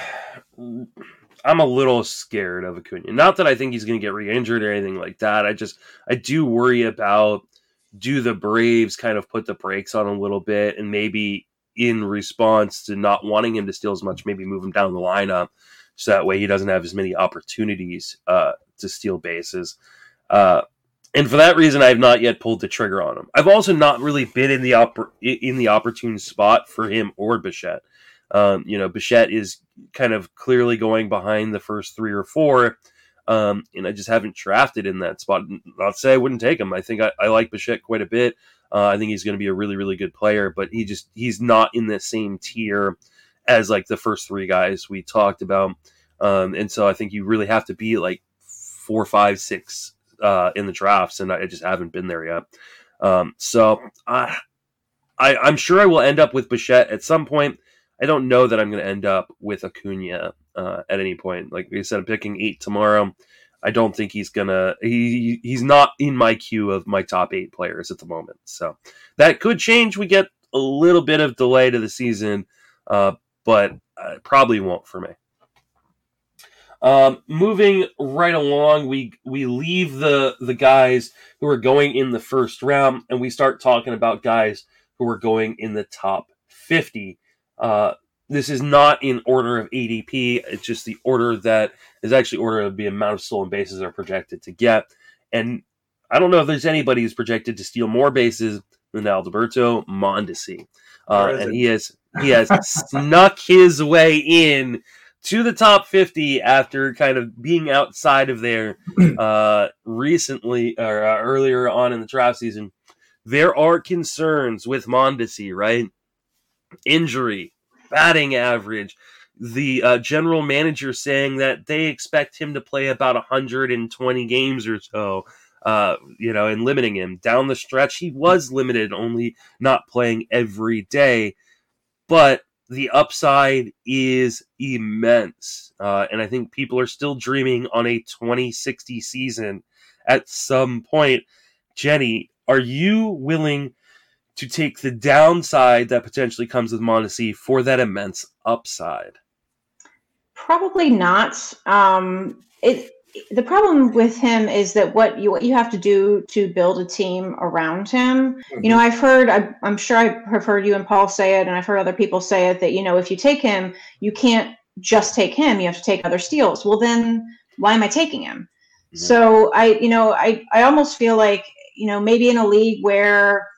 I'm a little scared of Acuna. Not that I think he's going to get re-injured or anything like that. I just I do worry about do the Braves kind of put the brakes on a little bit and maybe in response to not wanting him to steal as much, maybe move him down the lineup so that way he doesn't have as many opportunities uh, to steal bases. Uh, and for that reason, I have not yet pulled the trigger on him. I've also not really been in the oppor- in the opportune spot for him or Bichette. Um, you know, Bichette is kind of clearly going behind the first three or four. Um, and I just haven't drafted in that spot. Not say I wouldn't take him. I think I, I like Bichette quite a bit. Uh, I think he's going to be a really, really good player, but he just he's not in the same tier as like the first three guys we talked about. Um, and so I think you really have to be like four, five, six uh, in the drafts, and I just haven't been there yet. Um, so I, I, I'm sure I will end up with Bichette at some point. I don't know that I'm going to end up with Acuna uh, at any point. Like we said, I'm picking eight tomorrow. I don't think he's gonna. He he's not in my queue of my top eight players at the moment. So that could change. We get a little bit of delay to the season, uh, but uh, probably won't for me. Um, moving right along, we we leave the the guys who are going in the first round, and we start talking about guys who are going in the top fifty. Uh, this is not in order of ADP. It's just the order that is actually order of the amount of stolen bases are projected to get. And I don't know if there's anybody who's projected to steal more bases than Alberto Mondesi. Uh, and he has he has snuck his way in to the top 50 after kind of being outside of there uh, recently or uh, earlier on in the draft season. There are concerns with Mondesi, right? Injury, batting average, the uh, general manager saying that they expect him to play about 120 games or so. Uh, you know, and limiting him down the stretch. He was limited, only not playing every day, but the upside is immense. Uh, and I think people are still dreaming on a 2060 season at some point. Jenny, are you willing to take the downside that potentially comes with Mondesi for that immense upside? Probably not. Um, it the problem with him is that what you what you have to do to build a team around him. Mm-hmm. You know, I've heard. I, I'm sure I have heard you and Paul say it, and I've heard other people say it that you know if you take him, you can't just take him. You have to take other steals. Well, then why am I taking him? Mm-hmm. So I, you know, I I almost feel like you know maybe in a league where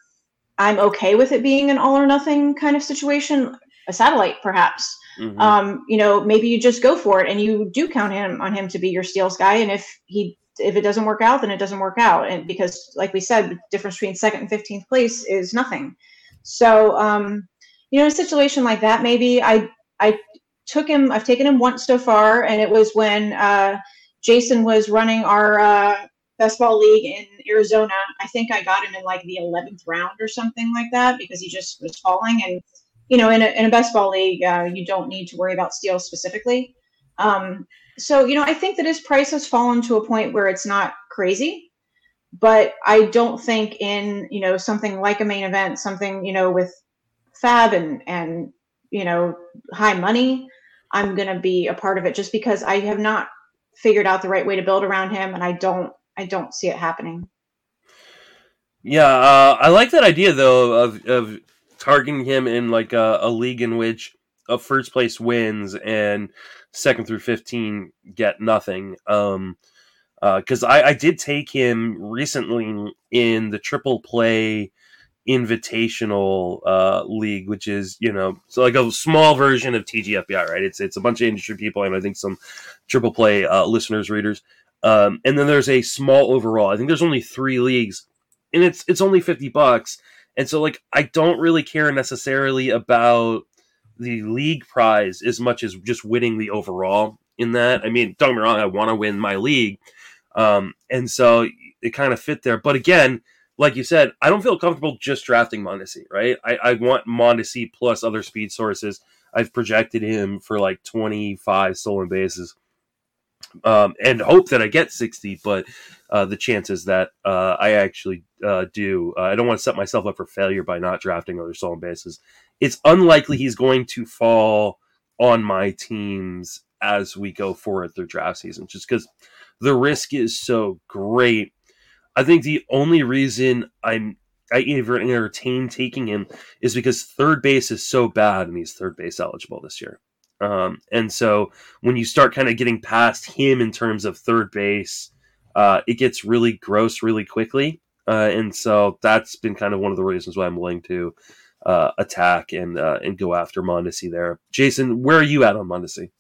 I'm okay with it being an all or nothing kind of situation, a satellite perhaps Mm-hmm. Um, you know, maybe you just go for it and you do count him on him to be your steals guy. And if he if it doesn't work out, then it doesn't work out. And because, like we said, the difference between second and fifteenth place is nothing. So, um, you know, a situation like that, maybe I I took him. I've taken him once so far, and it was when uh, Jason was running our uh, best ball league in Arizona. I think I got him in like the eleventh round or something like that because he just was falling and you know, in a, in a best ball league, uh, you don't need to worry about steals specifically. Um, so, you know, I think that his price has fallen to a point where it's not crazy, but I don't think in, you know, something like a main event, something, you know, with FAAB and, and, you know, high money, I'm going to be a part of it just because I have not figured out the right way to build around him. And I don't, I don't see it happening. Yeah. Uh, I like that idea though of, of, targeting him in like a, a league in which a first place wins and second through 15 get nothing. Um, because uh, I, I did take him recently in the triple play invitational uh, league, which is you know so like a small version of TGFBI, right? It's it's a bunch of industry people and I think some triple play uh, listeners, readers, um, and then there's a small overall. I think there's only three leagues, and it's it's only fifty bucks, and so, like, I don't really care necessarily about the league prize as much as just winning the overall in that. I mean, don't get me wrong, I want to win my league. Um, and so it kind of fit there. But again, like you said, I don't feel comfortable just drafting Mondesi, right? I, I want Mondesi plus other speed sources. I've projected him for like 25 stolen bases um, and hope that I get 60, but uh, the chances that uh, I actually uh, do, uh, I don't want to set myself up for failure by not drafting other stolen bases. It's unlikely he's going to fall on my teams as we go forward through draft season, just because the risk is so great. I think the only reason I'm I even entertain taking him is because third base is so bad and he's third base eligible this year. Um, and so when you start kind of getting past him in terms of third base, uh, it gets really gross really quickly. Uh, and so that's been kind of one of the reasons why I'm willing to uh, attack and uh, and go after Mondesi there. Jason, where are you at on Mondesi?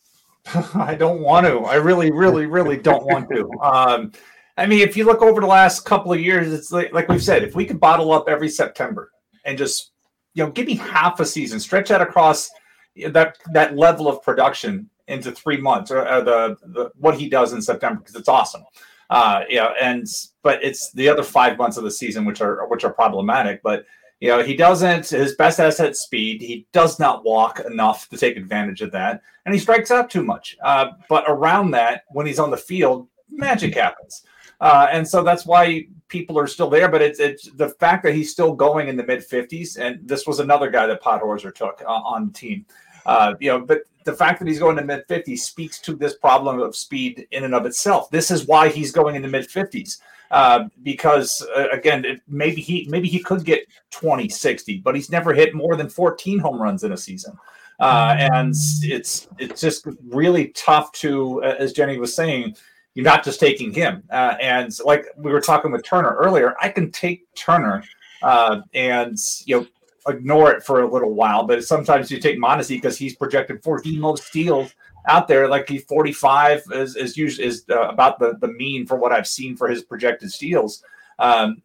I don't want to. I really, really, really don't want to. Um, I mean, if you look over the last couple of years, it's like, like we've said, if we could bottle up every September and just, you know, give me half a season, stretch that across – that that level of production into three months or, or the, the what he does in September because it's awesome. Uh, you know, and but it's the other five months of the season which are which are problematic. But you know, he doesn't his best asset speed. He does not walk enough to take advantage of that, and he strikes out too much. Uh, but around that, when he's on the field, magic happens. Uh, and so that's why people are still there. But it's it's the fact that he's still going in the mid 50s, and this was another guy that Podhorzer took uh, on the team. Uh, you know, but the fact that he's going to mid 50s speaks to this problem of speed in and of itself. This is why he's going in the mid 50s. Uh, because uh, again, it, maybe he maybe he could get 20, 60, but he's never hit more than 14 home runs in a season. Uh, and it's it's just really tough to, as Jenny was saying, you're not just taking him. Uh, and like we were talking with Turner earlier, I can take Turner uh, and you know ignore it for a little while. But sometimes you take Mondesi because he's projected for the most steals out there. Like he's 45 is, is usually is uh, about the, the mean for what I've seen for his projected steals. Um,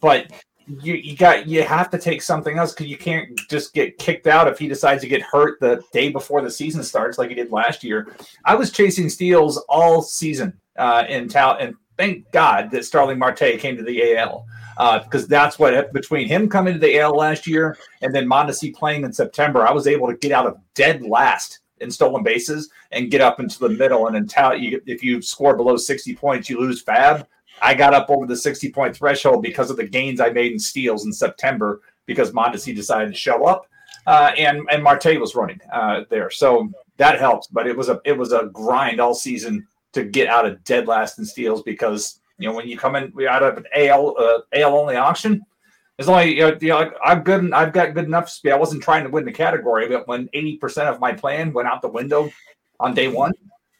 but you, you got you have to take something else because you can't just get kicked out if he decides to get hurt the day before the season starts like he did last year. I was chasing steals all season uh, in town, and thank God that Starling Marte came to the AL because uh, that's what between him coming to the AL last year and then Mondesi playing in September, I was able to get out of dead last in stolen bases and get up into the middle. And until you, if you score below 60 points, you lose FAB. I got up over the 60 point threshold because of the gains I made in steals in September because Mondesi decided to show up. Uh, and and Marte was running uh, there, so that helps. But it was a it was a grind all season to get out of dead last in steals because you know when you come in we out of an AL uh, AL only auction, it's only you know, I'm good. I've got good enough speed. I wasn't trying to win the category, but when 80 percent of my plan went out the window on day one,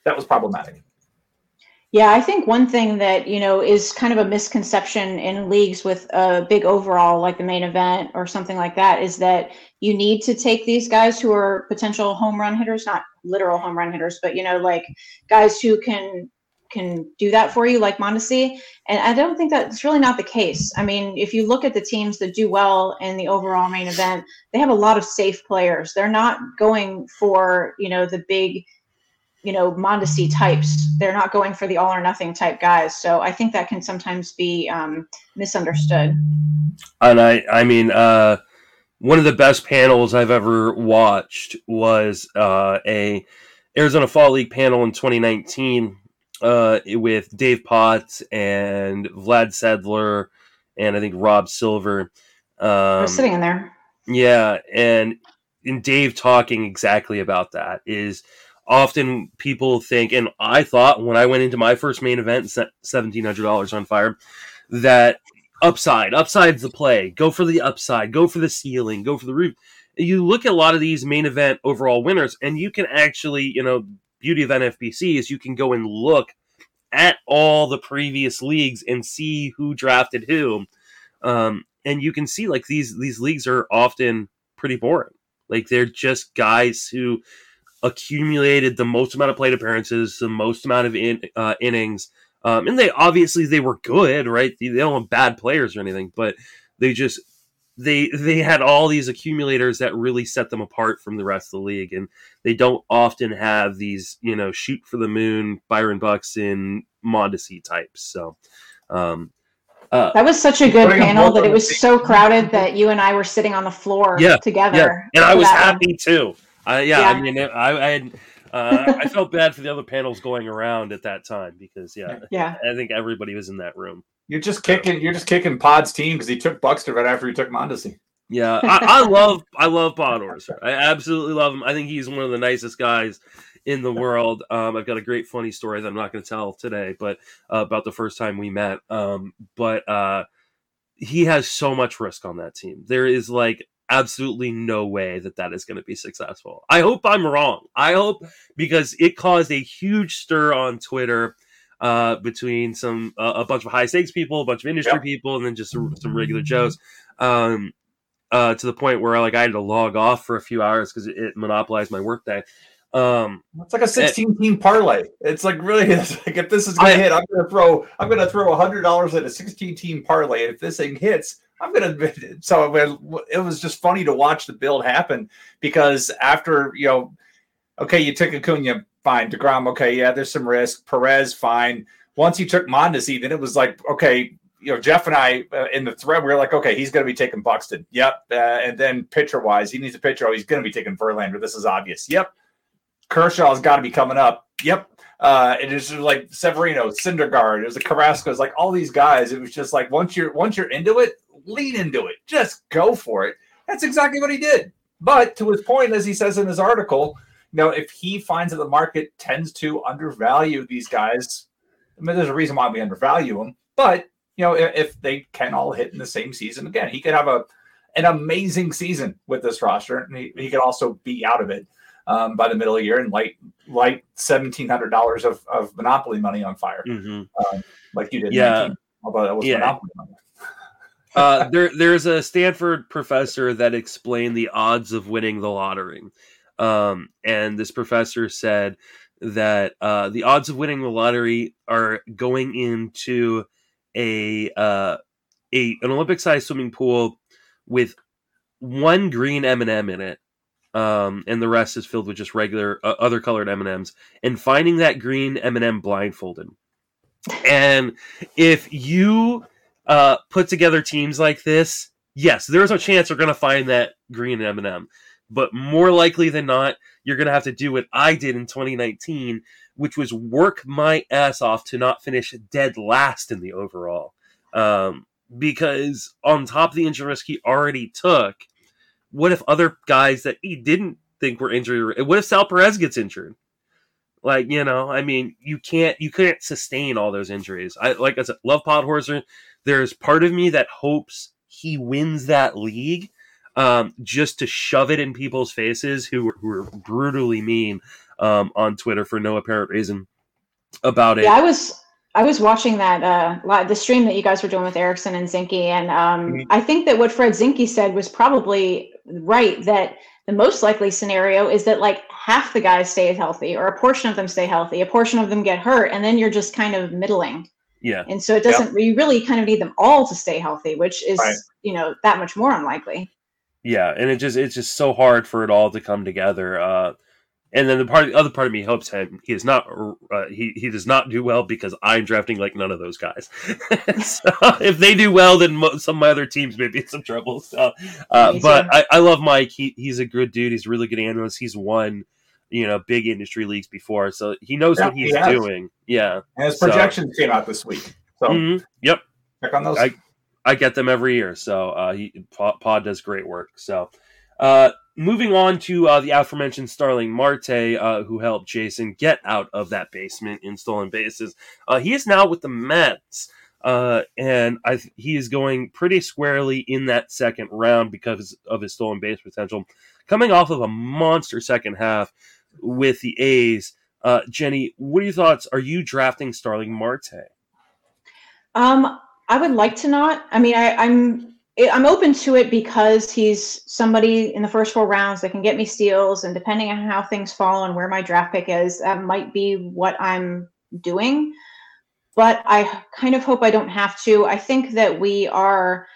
that was problematic. Yeah, I think one thing that you know is kind of a misconception in leagues with a big overall, like the main event or something like that, is that you need to take these guys who are potential home run hitters, not literal home run hitters, but you know, like guys who can can do that for you, like Mondesi. And I don't think that's really not the case. I mean, if you look at the teams that do well in the overall main event, they have a lot of safe players. They're not going for you know the big you know Mondesi types. They're not going for the all or nothing type guys. So I think that can sometimes be um, misunderstood. And I, I mean, uh, one of the best panels I've ever watched was uh, a Arizona Fall League panel in 2019 uh, with Dave Potts and Vlad Sedler and I think Rob Silver. Um, I was sitting in there. Yeah, and in Dave talking exactly about that is often people think, and I thought when I went into my first main event, seventeen hundred dollars on fire, that upside, upside's the play. Go for the upside. Go for the ceiling. Go for the roof. You look at a lot of these main event overall winners, and you can actually, you know, beauty of NFBC is you can go and look at all the previous leagues and see who drafted who. Um, and you can see like these these leagues are often pretty boring. Like they're just guys who accumulated the most amount of plate appearances, the most amount of in, uh, innings, um, and they obviously they were good, right? They, they don't have bad players or anything, but they just they they had all these accumulators that really set them apart from the rest of the league, and they don't often have these you know shoot for the moon Byron Buxton Mondesi types. So. Um, uh, that was such a good panel that it was so crowded that you and I were sitting on the floor yeah, together. Yeah. And I was happy one. too. Uh, yeah, yeah, I mean, I, I had, uh, I felt bad for the other panels going around at that time because, yeah, yeah, I think everybody was in that room. You're just kicking, you're just kicking Pod's team because he took Buxton right after he took Mondesi. Yeah, I, I, love, I love Podhorzer. I absolutely love him. I think he's one of the nicest guys in the world. Um, I've got a great funny story that I'm not going to tell today, but uh, about the first time we met. Um, but uh, he has so much risk on that team. There is like absolutely no way that that is going to be successful. I hope I'm wrong. I hope because it caused a huge stir on Twitter uh, between some uh, a bunch of high stakes people, a bunch of industry people, and then just some, some regular Joes. Um, uh, to the point where like I had to log off for a few hours because it, it, monopolized my workday. Um, it's like a 16 team parlay. It's like really, it's like if this is going to hit, I'm going to throw, I'm going to throw a hundred dollars at a 16 team parlay, and if this thing hits, I'm gonna. So it was just funny to watch the build happen because after you know, okay, you took Acuna, fine. Degrom, okay, yeah, there's some risk. Perez, fine. Once you took Mondesi, then it was like, okay, you know, Jeff and I uh, in the thread, we were like, okay, he's going to be taking Buxton. Yep. Uh, and then pitcher wise, he needs a pitcher. Oh, he's going to be taking Verlander. This is obvious. Yep. Kershaw's got to be coming up. Yep. Uh, it is like Severino, Syndergaard, it was a Carrasco's, like all these guys. It was just like once you're once you're into it, lean into it. Just go for it. That's exactly what he did. But to his point, as he says in his article, you know, if he finds that the market tends to undervalue these guys, I mean, there's a reason why we undervalue them. But you know, if, if they can all hit in the same season again, he could have a an amazing season with this roster, and he, he could also be out of it. Um, by the middle of the year and light light seventeen hundred dollars of, of monopoly money on fire, Mm-hmm. um, like you did. Yeah. 19, although that was Yeah. monopoly money. uh, there, there's a Stanford professor that explained the odds of winning the lottery, um, and this professor said that uh, the odds of winning the lottery are going into a uh, a an Olympic-sized swimming pool with one green M and m in it, um, and the rest is filled with just regular uh, other colored M and M's, and finding that green M and m blindfolded. And if you uh, put together teams like this, yes, there's a chance we're going to find that green M&M. But more likely than not, you're going to have to do what I did in 2019, which was work my ass off to not finish dead last in the overall. Um, because on top of the injury risk he already took, what if other guys that he didn't think were injured? What if Sal Perez gets injured? Like you know, I mean, you can't you couldn't sustain all those injuries. I like I said, love Podhorzer there's part of me that hopes he wins that league um, just to shove it in people's faces who, who brutally mean um, on Twitter for no apparent reason about it. Yeah, I was I was watching that uh li- the stream that you guys were doing with Erickson and Zinkie, and um, Mhm. I think that what Fred Zinkie said was probably right. That the most likely scenario is that like half the guys stay healthy, or a portion of them stay healthy, a portion of them get hurt, and then you're just kind of middling. Yeah. And so it doesn't. You really kind of need them all to stay healthy, which is Right. you know that much more unlikely. Yeah, and it just it's just so hard for it all to come together. Uh, and then the part, the other part of me hopes him he is not uh, he he does not do well because I'm drafting like none of those guys. so if they do well, then mo- some of my other teams may be in some trouble. So, uh, but. I, I love Mike. He he's a good dude. He's a really good analyst. He's won you know big industry leagues before, so he knows Yeah, what he's he doing. Yeah. And his So- projections came out this week, so Mhm. Yep. check on those. I- I get them every year. So uh, he Pod, Pod does great work. So uh, moving on to uh, the aforementioned Starling Marte, uh, who helped Jason get out of that basement in stolen bases. Uh, he is now with the Mets. Uh, and th- he is going pretty squarely in that second round because of his stolen base potential, coming off of a monster second half with the A's. Uh, Jenny, what are your thoughts? Are you drafting Starling Marte? Um, I would like to not. I mean, I, I'm I'm open to it because he's somebody in the first four rounds that can get me steals, and depending on how things fall and where my draft pick is, that might be what I'm doing. But I kind of hope I don't have to. I think that we are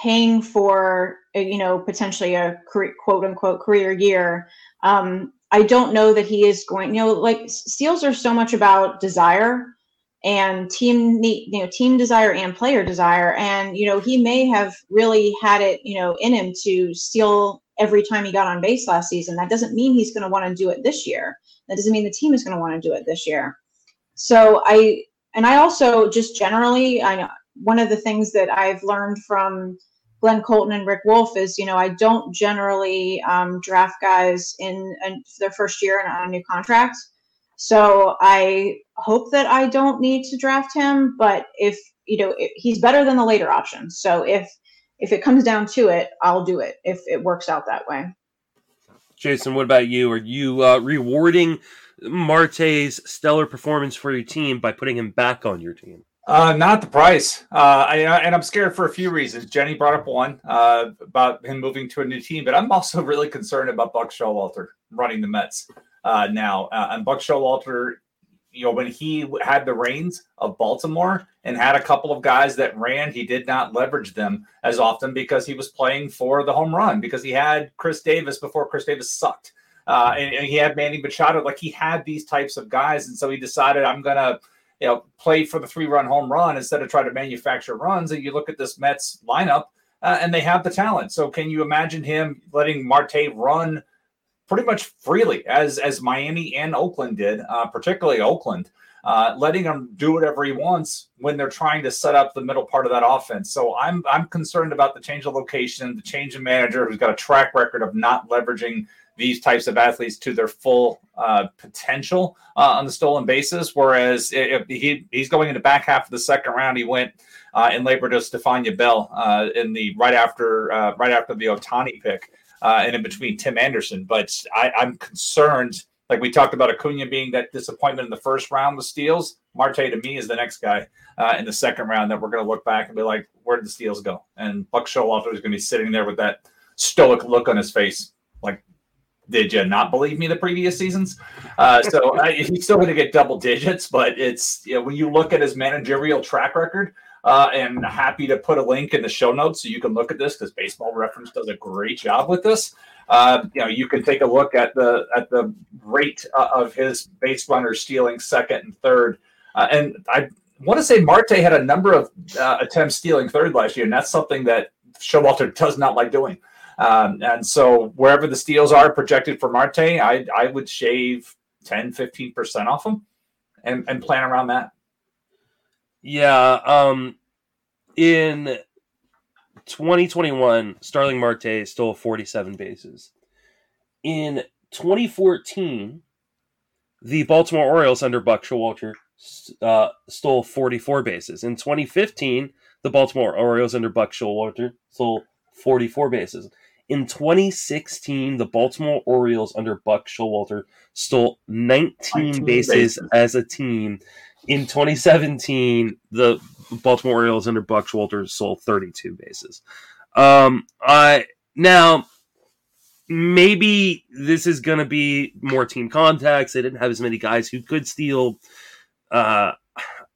paying for uh, you know potentially a career, quote unquote career year. Um, I don't know that he is going. You know, like steals are so much about desire and team you know team desire and player desire. And you know he may have really had it you know in him to steal every time he got on base last season. That doesn't mean he's going to want to do it this year. That doesn't mean the team is going to want to do it this year. So i and i also just generally i know one of the things that i've learned from glenn colton and rick wolf is you know i don't generally um, draft guys in, in their first year and on a new contract so I hope that I don't need to draft him, but if you know if, he's better than the later options. So if if it comes down to it, I'll do it if it works out that way. Jason, what about you? Are you uh, rewarding Marte's stellar performance for your team by putting him back on your team? Uh, not the price. Uh, I, and I'm scared for a few reasons. Jenny brought up one uh, about him moving to a new team, but I'm also really concerned about Buck Showalter running the Mets uh, now. Uh, and Buck Showalter, you know, when he had the reins of Baltimore and had a couple of guys that ran, he did not leverage them as often because he was playing for the home run because he had Chris Davis before Chris Davis sucked. Uh, and, and he had Manny Machado. Like he had these types of guys. And so he decided, I'm going to you know, play for the three run home run instead of try to manufacture runs. And you look at this Mets lineup uh, and they have the talent. So can you imagine him letting Marte run pretty much freely as, as Miami and Oakland did, uh, particularly Oakland, uh, letting him do whatever he wants when they're trying to set up the middle part of that offense. So I'm, I'm concerned about the change of location, the change of manager who's got a track record of not leveraging these types of athletes to their full uh, potential uh, on the stolen bases. Whereas if he he's going in the back half of the second round, he went uh, in labor to Stephania Bell uh, in the right after uh, right after the Ohtani pick. Uh, and in between Tim Anderson. But I, I'm concerned, like we talked about Acuna being that disappointment in the first round with steals. Marte to me is the next guy uh, in the second round that we're going to look back and be like, where did the steals go? And Buck Showalter is going to be sitting there with that stoic look on his face, like, did you not believe me the previous seasons? Uh, so I, he's still going to get double digits, but it's you know, when you look at his managerial track record, uh, and happy to put a link in the show notes so you can look at this because Baseball Reference does a great job with this. Uh, you know, you can take a look at the at the rate uh, of his base runners stealing second and third, uh, and I want to say Marte had a number of uh, attempts stealing third last year, and that's something that Showalter does not like doing. Um, and so wherever the steals are projected for Marte, I, I would shave 10, 15% off them and, and plan around that. Yeah. Um, in 2021, Starling Marte stole 47 bases. In 2014, the Baltimore Orioles under Buck Showalter uh, stole 44 bases. In 2015, the Baltimore Orioles under Buck Showalter stole 44 bases. In 2016, the Baltimore Orioles under Buck Showalter stole 19, 19 bases, bases as a team. In 2017, the Baltimore Orioles under Buck Showalter stole 32 bases. Um, I now maybe this is going to be more team contacts. They didn't have as many guys who could steal. Uh,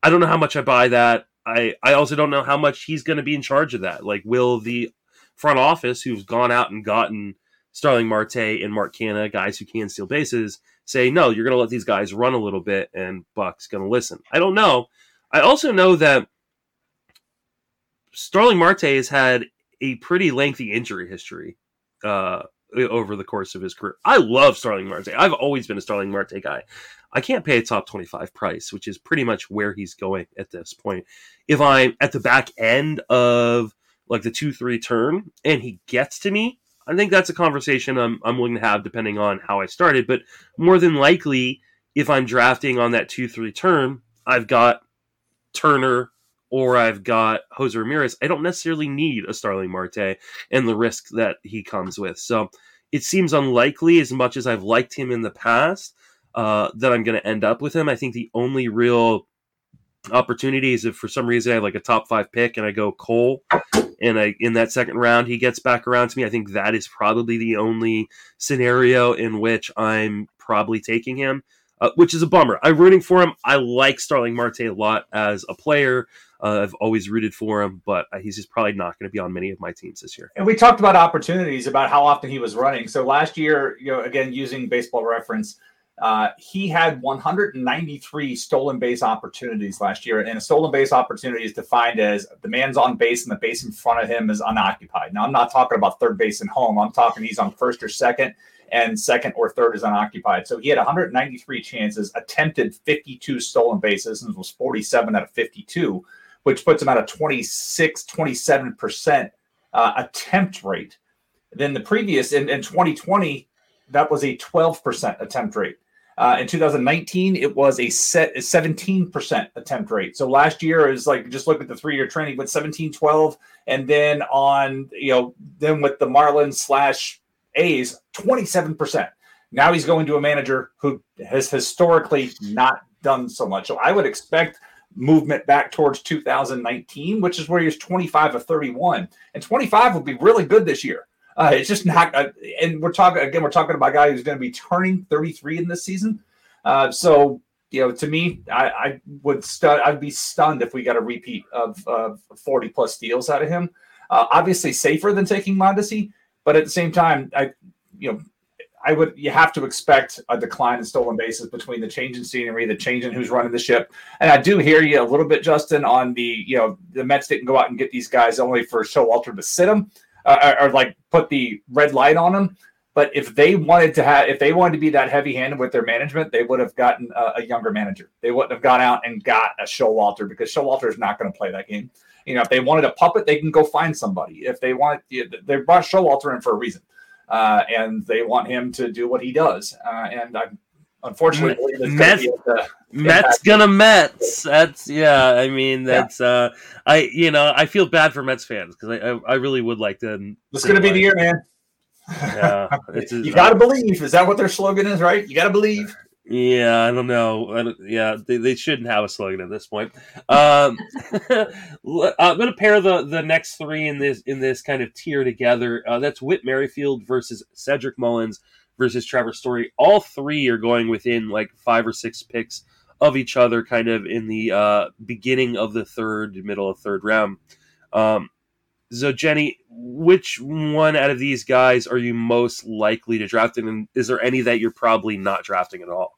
I don't know how much I buy that. I, I also don't know how much he's going to be in charge of that. Like, will the front office who's gone out and gotten Starling Marte and Mark Canha, guys who can steal bases, say, no, you're going to let these guys run a little bit and Buck's going to listen. I don't know. I also know that Starling Marte has had a pretty lengthy injury history uh, over the course of his career. I love Starling Marte. I've always been a Starling Marte guy. I can't pay a top 25 price, which is pretty much where he's going at this point. If I'm at the back end of like the two three turn, and he gets to me, I think that's a conversation I'm I'm willing to have depending on how I started. But more than likely, if I'm drafting on that two three turn, I've got Turner or I've got Jose Ramirez. I don't necessarily need a Starling Marte and the risk that he comes with. So it seems unlikely, as much as I've liked him in the past, uh, that I'm going to end up with him. I think the only real opportunity is if for some reason I have like a top five pick and I go Cole and I in that second round he gets back around to me. I think that is probably the only scenario in which I'm probably taking him, uh, which is a bummer. I'm rooting for him. I like Starling Marte a lot as a player. Uh, I've always rooted for him, but he's just probably not going to be on many of my teams this year. And we talked about opportunities, about how often he was running. So last year, you know, again using baseball reference, uh, he had 193 stolen base opportunities last year, and a stolen base opportunity is defined as the man's on base and the base in front of him is unoccupied. Now, I'm not talking about third base and home. I'm talking he's on first or second, and second or third is unoccupied. So he had 193 chances, attempted 52 stolen bases, and was 47 out of 52, which puts him at a 26, 27 percent uh, attempt rate. Then the previous in, in 2020, that was a 12% attempt rate. Uh, in 2019, it was a set a 17% attempt rate. So last year is like just look at the three year trending with 17, 12, and then on you know then with the Marlins slash A's 27%. Now he's going to a manager who has historically not done so much. So I would expect movement back towards 2019, which is where he's 25 of 31, and 25 would be really good this year. Uh, it's just not, uh, and we're talking again. We're talking about a guy who's going to be turning 33 in this season. Uh, so you know, to me, I, I would I'd be stunned if we got a repeat of, of 40 plus deals out of him. Uh, obviously, safer than taking Mondesi, but at the same time, I you know. I would you have to expect a decline in stolen bases between the change in scenery, the change in who's running the ship. And I do hear you a little bit, Justin, on the you know the Mets didn't go out and get these guys only for Showalter to sit them uh, or, or, like put the red light on them. But if they wanted to have, if they wanted to be that heavy-handed with their management, they would have gotten a, a younger manager. They wouldn't have gone out and got a Showalter because Showalter is not going to play that game. You know, if they wanted a puppet, they can go find somebody. If they want, they brought Showalter in for a reason, uh, and they want him to do what he does. Uh, and I'm unfortunately Mets, gonna Mets gonna Mets. That's yeah. I mean, that's yeah. uh, I you know I feel bad for Mets fans because I, I, I really would like to. It's gonna be the year, man. Yeah, you got to believe. Is that what their slogan is? Right? You got to believe. Yeah, I don't know. I don't, yeah, they, they shouldn't have a slogan at this point. Um, I'm going to pair the the next three in this in this kind of tier together. Uh, that's Whit Merrifield versus Cedric Mullins versus Trevor Story. All three are going within like five or six picks of each other, kind of in the uh, beginning of the third, middle of third round. Um, so, Jenny, which one out of these guys are you most likely to draft? And is there any that you're probably not drafting at all?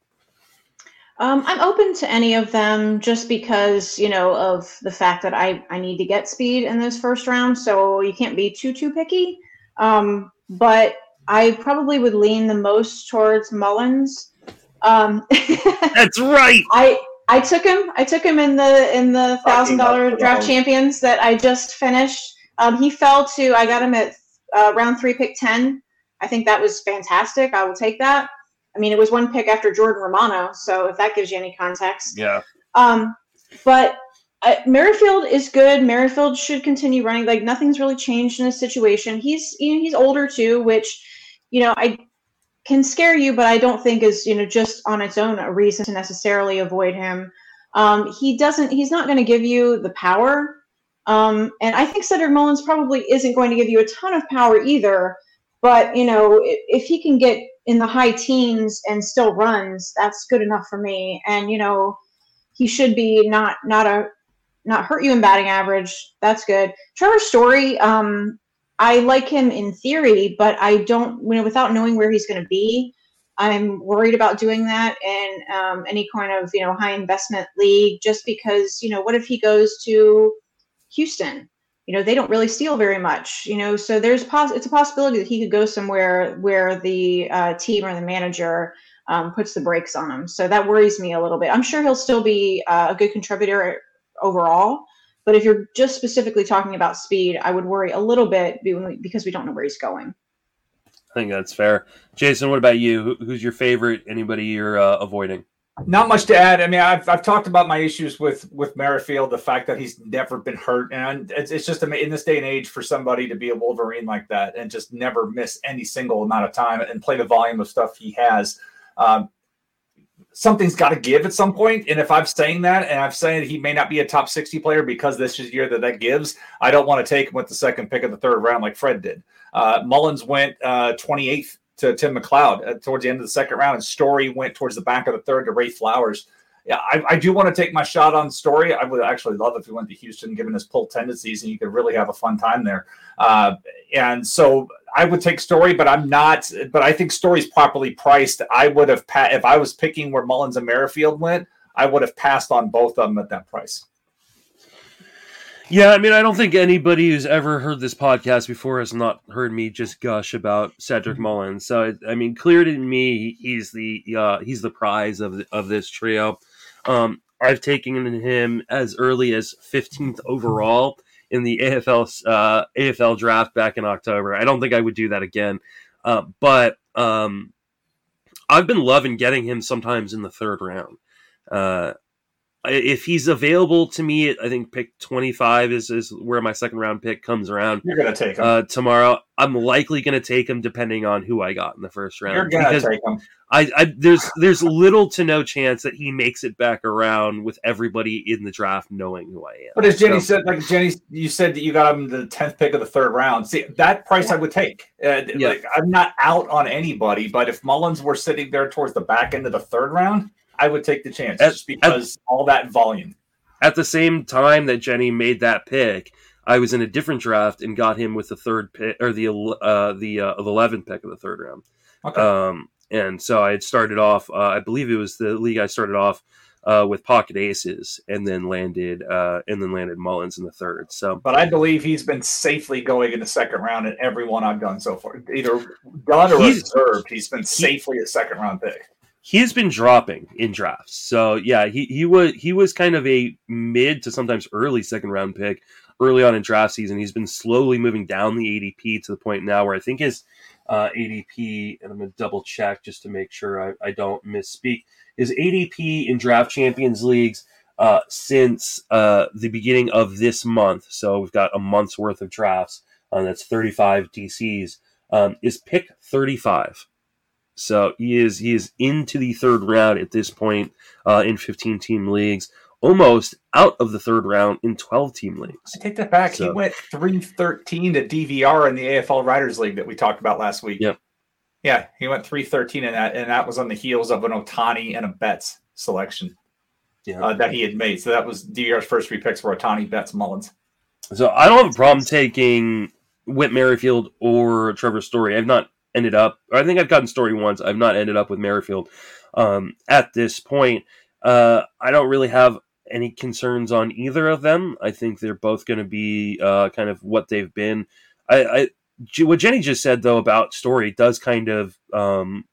Um, I'm open to any of them just because, you know, of the fact that I, I need to get speed in this first round. So you can't be too, too picky. Um, but I probably would lean the most towards Mullins. Um, That's right. I, I took him. I took him in the in the thousand dollar draft champions that I just finished. Um, he fell to, I got him at uh, round three, pick 10. I think that was fantastic. I will take that. I mean, it was one pick after Jordan Romano, so if that gives you any context. Yeah. Um, but uh, Merrifield is good. Merrifield should continue running. Like nothing's really changed in his situation. He's you know he's older too, which you know I can scare you, but I don't think is you know just on its own a reason to necessarily avoid him. Um, he doesn't. He's not going to give you the power um, and I think Cedric Mullins probably isn't going to give you a ton of power either. But you know, if, he can get in the high teens and still runs, that's good enough for me. And you know, he should be not not a not hurt you in batting average. That's good. Trevor Story, um, I like him in theory, but I don't. You know, without knowing where he's going to be, I'm worried about doing that in um, any kind of you know high investment league, just because you know, what if he goes to Houston. You know, they don't really steal very much. You know, so there's pos- it's a possibility that he could go somewhere where the uh, team or the manager um, puts the brakes on him. So that worries me a little bit. I'm sure he'll still be uh, a good contributor overall, but if you're just specifically talking about speed, I would worry a little bit because we don't know where he's going. I think that's fair. Jason, what about you? Who's your favorite? Anybody you're uh, avoiding? Not much to add. I mean, I've, I've talked about my issues with with Merrifield, the fact that he's never been hurt, and it's, it's just in this day and age for somebody to be a Wolverine like that and just never miss any single amount of time and play the volume of stuff he has. Um, something's got to give at some point. And if I'm saying that, and I'm saying he may not be a top 60 player because this is the year that that gives, I don't want to take him with the second pick of the third round like Fred did. Uh, Mullins went uh, 28th to Tim McLeod uh, towards the end of the second round, and Story went towards the back of the third to Ray Flowers. Yeah, I, I, do want to take my shot on Story. I would actually love if he went to Houston, given his pull tendencies, and you could really have a fun time there. Uh, and so I would take Story, but I'm not. But I think Story's properly priced. I would have pa- if I was picking where Mullins and Merrifield went. I would have passed on both of them at that price. Yeah, I mean, I don't think anybody who's ever heard this podcast before has not heard me just gush about Cedric mm-hmm. Mullins. So, I mean, clear to me, he's the uh, he's the prize of the, of this trio. Um, I've taken him as early as 15th overall in the AFL uh, AFL draft back in October. I don't think I would do that again, uh, but um, I've been loving getting him sometimes in the third round. Uh, if he's available to me, I think pick 25 is, is where my second round pick comes around. You're going to take him. Uh, tomorrow. I'm likely going to take him depending on who I got in the first round. You're going to take him. I, I, there's there's little to no chance that he makes it back around with everybody in the draft knowing who I am. But as Jenny so, said, like Jenny, you said that you got him the 10th pick of the third round. See, that price yeah. I would take. Uh, yeah. like, I'm not out on anybody, but if Mullins were sitting there towards the back end of the third round, I would take the chance at, just because at, all that volume. At the same time that Jenny made that pick, I was in a different draft and got him with the third pick or the uh, the uh, the eleventh pick of the third round. Okay. Um, and so I had started off. Uh, I believe it was the league I started off uh, with pocket aces, and then landed uh, and then landed Mullins in the third. So, but I believe he's been safely going in the second round in every one I've done so far, either done or he's, reserved. He's been safely he, a second round pick he has been dropping in drafts. So yeah, he, he was he was kind of a mid to sometimes early second round pick early on in draft season. He's been slowly moving down the ADP to the point now where I think his uh, ADP, and I'm going to double check just to make sure I, I, don't misspeak. His ADP in draft champions leagues uh, since uh, the beginning of this month. So we've got a month's worth of drafts. Uh, that's 35 DCs um, is pick 35. So he is he is into the third round at this point uh, in 15 team leagues, almost out of the third round in 12 team leagues. I take that back. So, he went 313 to DVR in the AFL Writers League that we talked about last week. Yep. Yeah, he went 313 in that, and that was on the heels of an Ohtani and a Betts selection yeah. uh, that he had made. So that was DVR's first three picks were Ohtani, Betts, Mullins. So I don't have a problem taking Whit Merrifield or Trevor Story. I've not ended up. I think I've gotten Story once. I've not ended up with Merrifield um, at this point. Uh, I don't really have any concerns on either of them. I think they're both going to be uh, kind of what they've been. I, I, what Jenny just said though about Story does kind of um,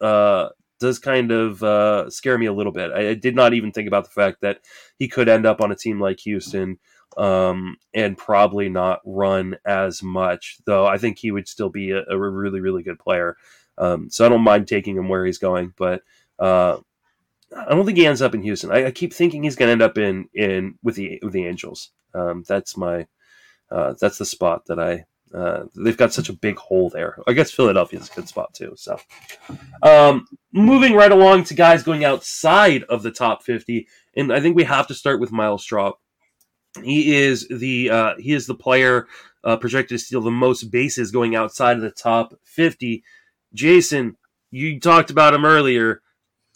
uh, does kind of uh, scare me a little bit. I, I, did not even think about the fact that he could end up on a team like Houston um, and probably not run as much. Though I think he would still be a, a really really good player. Um, so I don't mind taking him where he's going, but uh, I don't think he ends up in Houston. I, I keep thinking he's going to end up in in with the with the Angels. Um, that's my uh, that's the spot that I. Uh, they've got such a big hole there. I guess Philadelphia's a good spot too. So, um, moving right along to guys going outside of the top fifty, and I think we have to start with Myles Straw. He is the uh, he is the player uh, projected to steal the most bases going outside of the top fifty. Jason, you talked about him earlier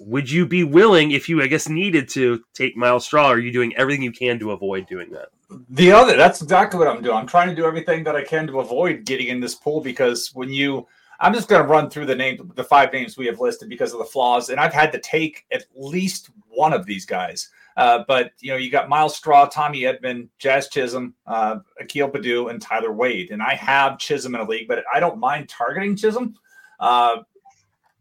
would you be willing, if you, I guess, needed to take Myles Straw? Are you doing everything you can to avoid doing that? The other, that's exactly what I'm doing. I'm trying to do everything that I can to avoid getting in this pool because when you, I'm just going to run through the name, the five names we have listed because of the flaws, and I've had to take at least one of these guys. Uh, but you know, you got Myles Straw, Tommy Edman, Jazz Chisholm, uh, Akil Baddoo, and Tyler Wade. And I have Chisholm in a league, but I don't mind targeting Chisholm. Uh,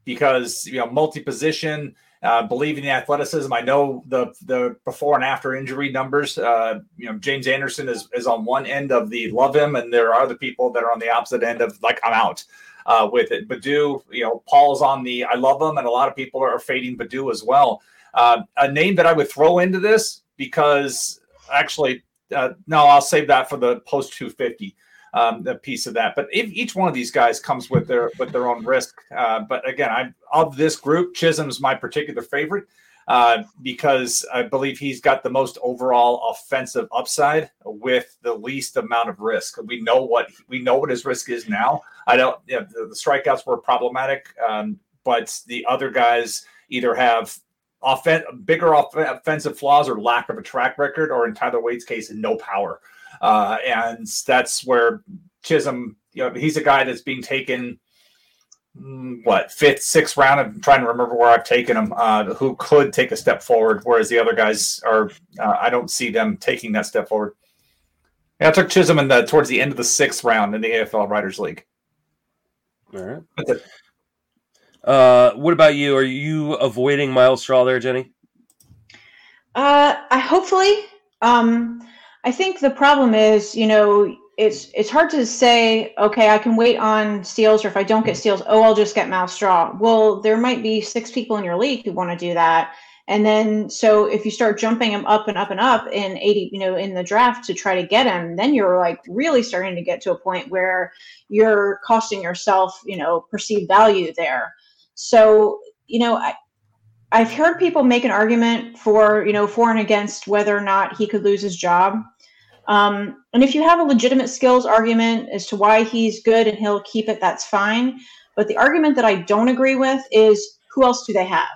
because you know multi-position, uh, believe in the athleticism. I know the the before and after injury numbers. Uh, you know James Anderson is is on one end of the love him, and there are other people that are on the opposite end of like I'm out. Uh, with it, Baddoo, you know, Paul's on the I love him, and a lot of people are fading Baddoo as well. Uh, a name that I would throw into this because actually, uh, no, I'll save that for the post 250 um, a piece of that. But if, each one of these guys comes with their with their own risk. Uh, but again, I of this group, Chisholm's my particular favorite uh, because I believe he's got the most overall offensive upside with the least amount of risk. We know what we know what his risk is now. I don't. You know, the, the, strikeouts were problematic, um, but the other guys either have offen- bigger off- offensive flaws or lack of a track record, or in Tyler Wade's case, no power. Uh, and that's where Chisholm, you know, he's a guy that's being taken mm, what fifth, sixth round. I'm trying to remember where I've taken him. Uh, who could take a step forward, whereas the other guys are. Uh, I don't see them taking that step forward. Yeah, I took Chisholm in the towards the end of the sixth round in the AFL Writers League. All right. Uh, what about you? Are you avoiding Myles Straw there, Jenny? Uh, I hopefully. Um, I think the problem is, you know, it's it's hard to say, okay, I can wait on steals, or if I don't get steals, oh, I'll just get Myles Straw. Well, there might be six people in your league who want to do that. And then, so if you start jumping him up and up and up in 80, you know, in the draft to try to get him, then you're like really starting to get to a point where you're costing yourself, you know, perceived value there. So, you know, I, I've heard people make an argument for, you know, for and against whether or not he could lose his job. Um, and if you have a legitimate skills argument as to why he's good and he'll keep it, that's fine. But the argument that I don't agree with is who else do they have?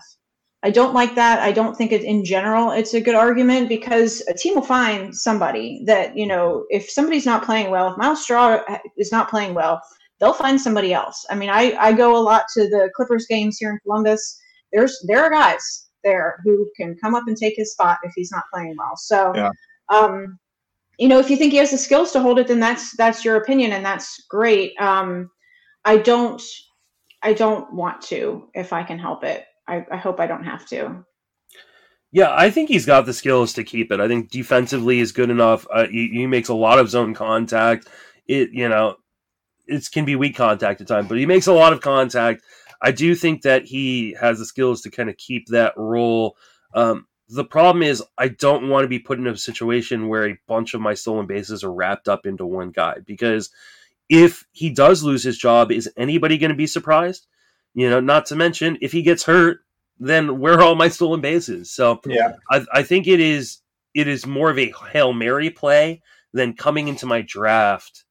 I don't like that. I don't think it in general it's a good argument because a team will find somebody that, you know, if somebody's not playing well, if Myles Straw is not playing well, they'll find somebody else. I mean, I, I go a lot to the Clippers games here in Columbus. There's there are guys there who can come up and take his spot if he's not playing well. So yeah. um, you know, if you think he has the skills to hold it, then that's that's your opinion, and that's great. Um, I don't, I don't want to if I can help it. I, I hope I don't have to. Yeah, I think he's got the skills to keep it. I think defensively is good enough. Uh, he, he, makes a lot of zone contact. It, you know, it can be weak contact at times, but he makes a lot of contact. I do think that he has the skills to kind of keep that role. Um, the problem is, I don't want to be put in a situation where a bunch of my stolen bases are wrapped up into one guy because if he does lose his job, is anybody going to be surprised? You know, not to mention if he gets hurt, then where are all my stolen bases? So yeah, I, I think it is it is more of a hail mary play than coming into my draft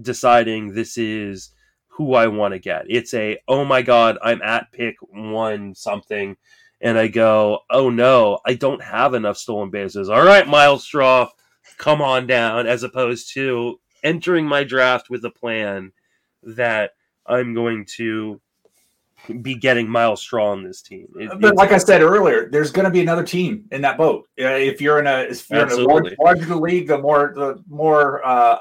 deciding this is who I want to get. It's a oh my god, I'm at pick one something, and I go oh no, I don't have enough stolen bases. All right, Myles Straw, come on down. As opposed to entering my draft with a plan that I'm going to be getting Myles Straw on this team. It, but like I said earlier, there's going to be another team in that boat. if you're in a if you're in a larger league, the more the more uh,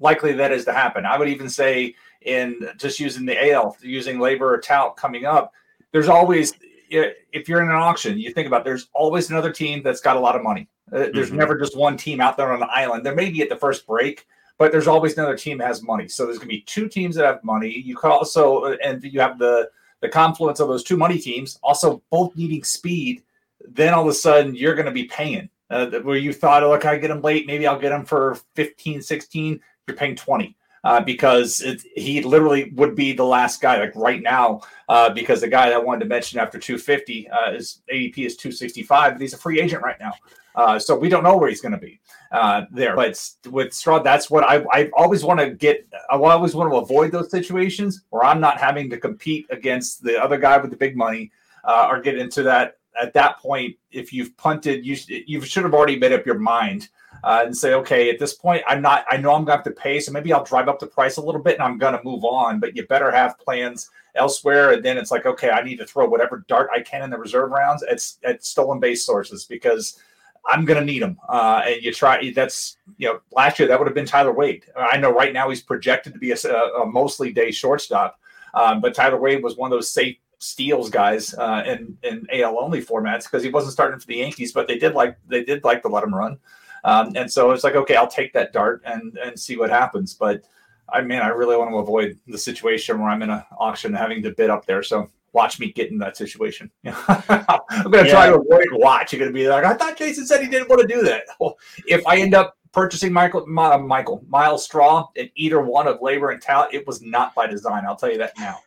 likely that is to happen. I would even say in just using the AL, using LABR or tout coming up, there's always if you're in an auction, you think about there's always another team that's got a lot of money. Uh, there's mm-hmm. never just one team out there on the island. There may be at the first break, but there's always another team that has money. So there's going to be two teams that have money. You could also, and you have the the confluence of those two money teams, also both needing speed. Then all of a sudden you're going to be paying uh, where you thought, oh, look, I get them late. Maybe I'll get them for 15, 16. You're paying 20. Uh, because it, he literally would be the last guy, like right now, uh, because the guy that I wanted to mention after 250 uh, is ADP is 265, but he's a free agent right now. Uh, so we don't know where he's going to be uh, there. But with Straw, that's what I, I always want to get. I always want to avoid those situations where I'm not having to compete against the other guy with the big money uh, or get into that. At that point, if you've punted, you you should have already made up your mind uh, and say, okay, at this point, I'm not. I know I'm to have to pay, so maybe I'll drive up the price a little bit, and I'm to move on. But you better have plans elsewhere. And then it's like, okay, I need to throw whatever dart I can in the reserve rounds at, at stolen base sources because I'm going to need him. Uh, and you try, that's, you know, last year that would have been Tyler Wade. I know right now he's projected to be a, a mostly day shortstop, um, but Tyler Wade was one of those safe steals guys uh, in, in AL only formats because he wasn't starting for the Yankees, but they did like, they did like to let him run. Um, and so it's like, okay, I'll take that dart and, and see what happens. But I mean, I really want to avoid the situation where I'm in an auction having to bid up there. So watch me get in that situation. I'm going to try to avoid watch. You're going to be like, I thought Jason said he didn't want to do that. Well, if I end up purchasing Michael, My, Michael Myles Straw in either one of labor and talent, it was not by design. I'll tell you that now.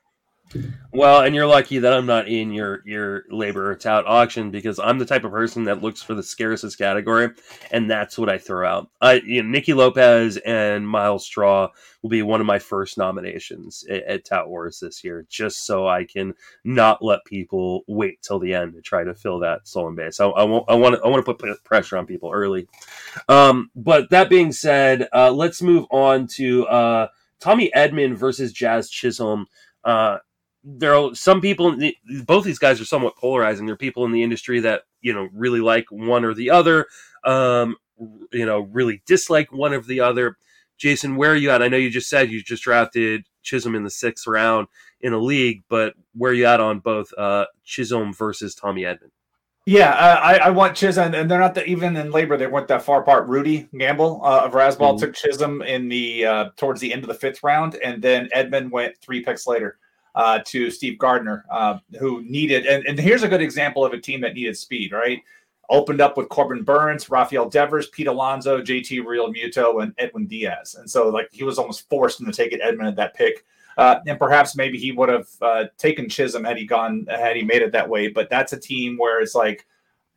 Well, and you're lucky that I'm not in your your LABR or tout auction because I'm the type of person that looks for the scarcest category, and that's what I throw out. I, you know, Nicky Lopez and Myles Straw will be one of my first nominations at, at Tout Wars this year, just so I can not let people wait till the end to try to fill that stolen base. I, I, want I want to put pressure on people early. Um, but that being said, uh, let's move on to uh, Tommy Edman versus Jazz Chisholm. Uh, there are some people both these guys are somewhat polarizing there are people in the industry that you know really like one or the other um you know really dislike one of the other jason where are you at i know you just said you just drafted chisholm in the sixth round in a league but where are you at on both uh chisholm versus tommy edman yeah, uh, I, I want Chisholm, and they're not the, even in LABR. They weren't that far apart. Rudy Gamble uh, of Razzball mm-hmm. took Chisholm in the uh, towards the end of the fifth round, and then Edman went three picks later uh, to Steve Gardner, uh, who needed, and, and here's a good example of a team that needed speed, right? Opened up with Corbin Burnes, Rafael Devers, Pete Alonso, JT Realmuto, and Edwin Diaz. And so, like, he was almost forced into taking Edman at that pick. Uh, and perhaps maybe he would have uh, taken Chisholm had he gone, had he made it that way. But that's a team where it's like,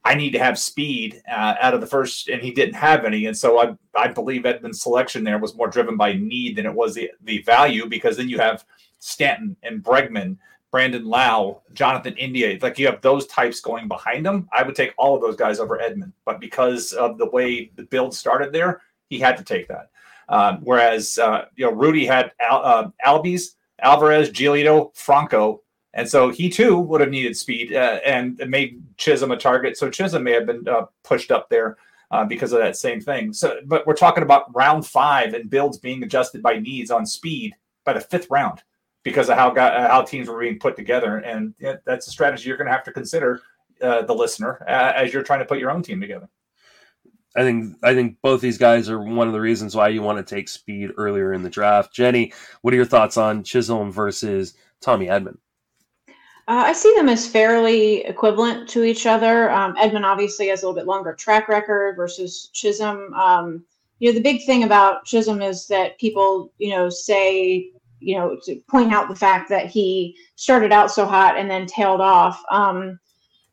I need to have speed uh, out of the first, and he didn't have any. And so I, I believe Edman's selection there was more driven by need than it was the, the value, because then you have Stanton and Bregman, Brandon Lowe, Jonathan India. Like you have those types going behind them. I would take all of those guys over Edman, but because of the way the build started there, he had to take that. Um, whereas uh, you know Rudy had Al, uh, Albies, Alvarez, Giolito, Franco, and so he too would have needed speed uh, and made Chisholm a target. So Chisholm may have been uh, pushed up there uh, because of that same thing. So, but we're talking about round five and builds being adjusted by needs on speed by the fifth round because of how uh, how teams were being put together, and that's a strategy you're going to have to consider, uh, the listener, uh, as you're trying to put your own team together. I think I think both these guys are one of the reasons why you want to take speed earlier in the draft. Jenny, what are your thoughts on Chisholm versus Tommy Edman? Uh, I see them as fairly equivalent to each other. Um, Edman obviously has a little bit longer track record versus Chisholm. Um, you know, the big thing about Chisholm is that people, you know, say, you know, to point out the fact that he started out so hot and then tailed off. Um,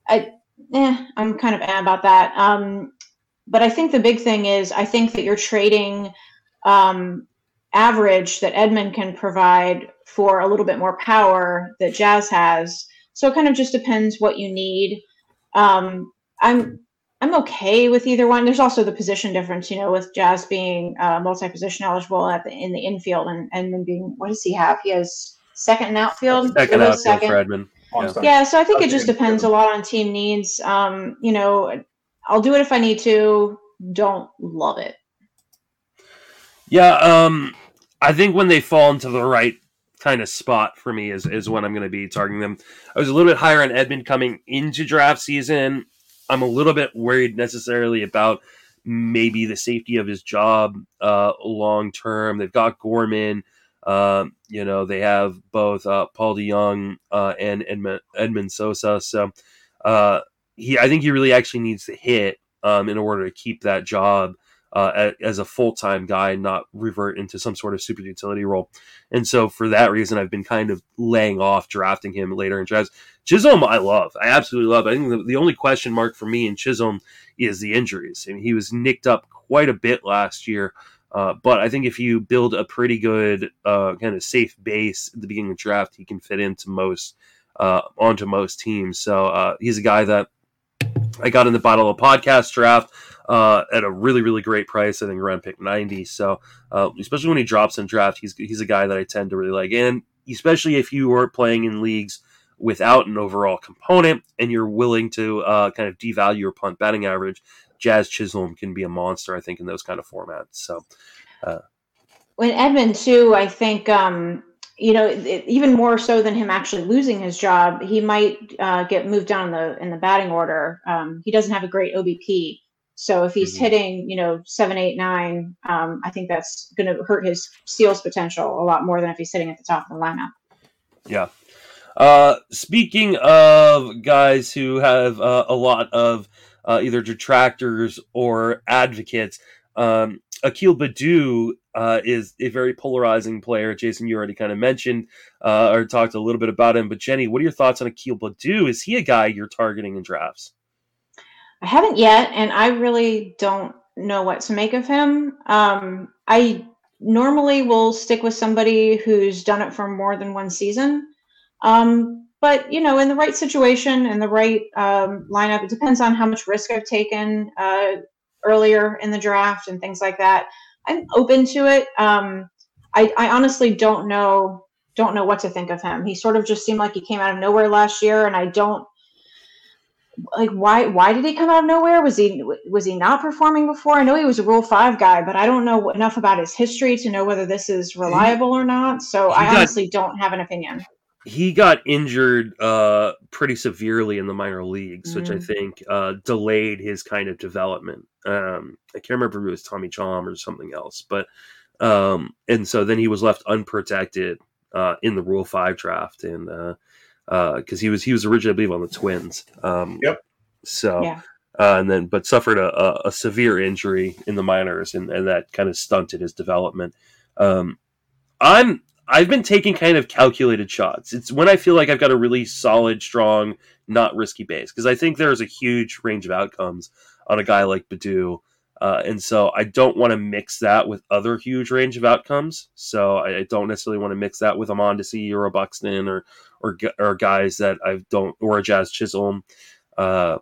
I, eh, I'm kind of eh about that. Um, but I think the big thing is I think that you're trading um, average that Edman can provide for a little bit more power that Jazz has. So it kind of just depends what you need. Um, I'm I'm okay with either one. There's also the position difference, you know, with Jazz being uh, multi-position eligible at the in the infield and Edman being what does he have? He has second in outfield. Second outfield second. for Edman. Yeah. yeah, so I think it just depends a lot on team needs. Um, you know, I'll do it if I need to. Don't love it. Yeah, um, I think when they fall into the right kind of spot for me is, is when I'm going to be targeting them. I was a little bit higher on Edman coming into draft season. I'm a little bit worried necessarily about maybe the safety of his job uh, long term. They've got Gorman. Uh, you know, they have both uh, Paul DeJong uh, and Edmund, Edmund Sosa. So uh, he, I think he really actually needs to hit um, in order to keep that job uh, as a full time guy not revert into some sort of super utility role. And so for that reason, I've been kind of laying off drafting him later in drafts. Chisholm, I love. I absolutely love. I think the, the only question mark for me in Chisholm is the injuries. I mean, he was nicked up quite a bit last year. Uh, but I think if you build a pretty good uh, kind of safe base at the beginning of the draft, he can fit into most uh, onto most teams. So uh, he's a guy that I got in the bottle of podcast draft uh, at a really really great price. I think around pick ninety. So uh, especially when he drops in draft, he's he's a guy that I tend to really like, and especially if you are playing in leagues without an overall component and you're willing to uh, kind of devalue your punt batting average, Jazz Chisholm can be a monster. I think in those kind of formats. So. Uh, when Edman too, I think um, you know, it, even more so than him actually losing his job, he might uh, get moved down in the in the batting order. Um, he doesn't have a great OBP, so if he's mm-hmm. hitting, you know, seven, eight, nine, um, I think that's going to hurt his steals potential a lot more than if he's sitting at the top of the lineup. Yeah. Uh, speaking of guys who have uh, a lot of uh, either detractors or advocates, um, Akil Baddoo uh, is a very polarizing player. Jason, you already kind of mentioned uh, or talked a little bit about him, but Jenny, what are your thoughts on Akil Baddoo? Is he a guy you're targeting in drafts? I haven't yet, and I really don't know what to make of him. Um, I normally will stick with somebody who's done it for more than one season. Um, but you know, in the right situation and the right um, lineup, it depends on how much risk I've taken uh, earlier in the draft and things like that. I'm open to it. Um, I, I honestly don't know don't know what to think of him. He sort of just seemed like he came out of nowhere last year, and I don't like why why did he come out of nowhere was he was he not performing before i know he was a rule five guy but i don't know enough about his history to know whether this is reliable or not so i got, honestly don't have an opinion he got injured uh pretty severely in the minor leagues mm-hmm. which i mm. think uh delayed his kind of development um i can't remember if it was tommy john or something else but um and so then he was left unprotected uh in the rule five draft and uh because uh, he was he was originally I believe on the Twins. Um, yep. So. Yeah. Uh, and then, but suffered a, a, a, severe injury in the minors, and, and that kind of stunted his development. Um, I'm I've been taking kind of calculated shots. It's when I feel like I've got a really solid, strong, not risky base because I think there's a huge range of outcomes on a guy like Baddoo. Uh, and so I don't want to mix that with other huge range of outcomes. So I, I don't necessarily want to mix that with a Mondesi or a Buxton or or or guys that I don't or a Jazz Chisholm. Uh,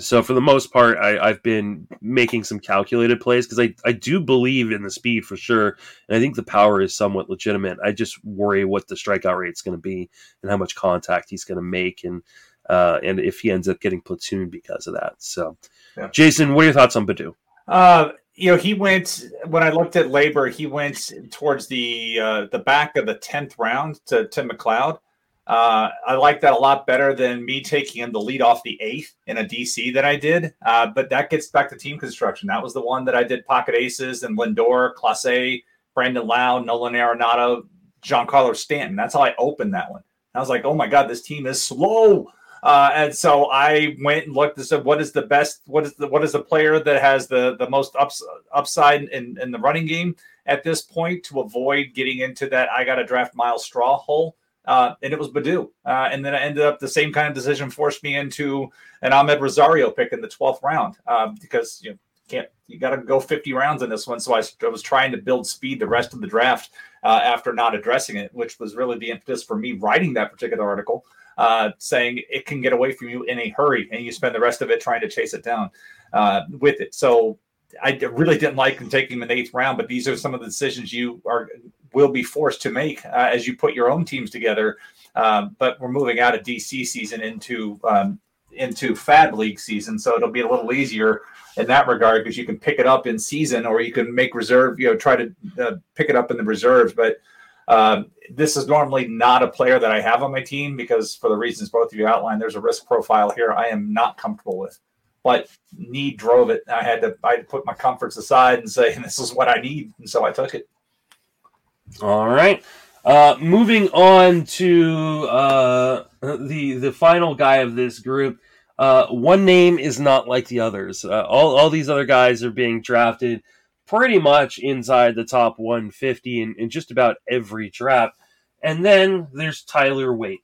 so for the most part, I, have been making some calculated plays because I, I do believe in the speed for sure, and I think the power is somewhat legitimate. I just worry what the strikeout rate is going to be and how much contact he's going to make, and uh, and if he ends up getting platooned because of that. So, yeah. Jason, what are your thoughts on Baddoo? Uh, you know, he went when I looked at LABR, he went towards the uh, the back of the tenth round to Tim McLeod. Uh, I like that a lot better than me taking him to lead off the eighth in a DC that I did. Uh, but that gets back to team construction. That was the one that I did pocket aces and Lindor, Clase, Brandon Lowe, Nolan Arenado, Giancarlo Stanton. That's how I opened that one. I was like, oh my God, this team is slow. Uh, and so I went and looked and said, what is the best? What is the what is the player that has the the most ups, upside in, in the running game at this point to avoid getting into that I got to draft Myles Straw hole? Uh, and it was Baddoo. Uh, and then I ended up the same kind of decision forced me into an Amed Rosario pick in the 12th round uh, because you know, can't you got to go 50 rounds in this one. So I, I, was trying to build speed the rest of the draft uh, after not addressing it, which was really the impetus for me writing that particular article, uh, saying it can get away from you in a hurry, and you spend the rest of it trying to chase it down uh, with it. So I really didn't like taking him in the eighth round, but these are some of the decisions you are will be forced to make uh, as you put your own teams together. Um, but we're moving out of DC season into um, into FAAB League season, so it'll be a little easier in that regard because you can pick it up in season, or you can make reserve. You know, try to uh, pick it up in the reserves. But um, this is normally not a player that I have on my team because, for the reasons both of you outlined, there's a risk profile here I am not comfortable with. But need drove it. I had to I had to put my comforts aside and say, "This is what I need," and so I took it. All right. Uh, moving on to uh, the the final guy of this group. Uh, one name is not like the others. Uh, all all these other guys are being drafted pretty much inside the top 150 in, in just about every draft. And then there's Tyler Wade.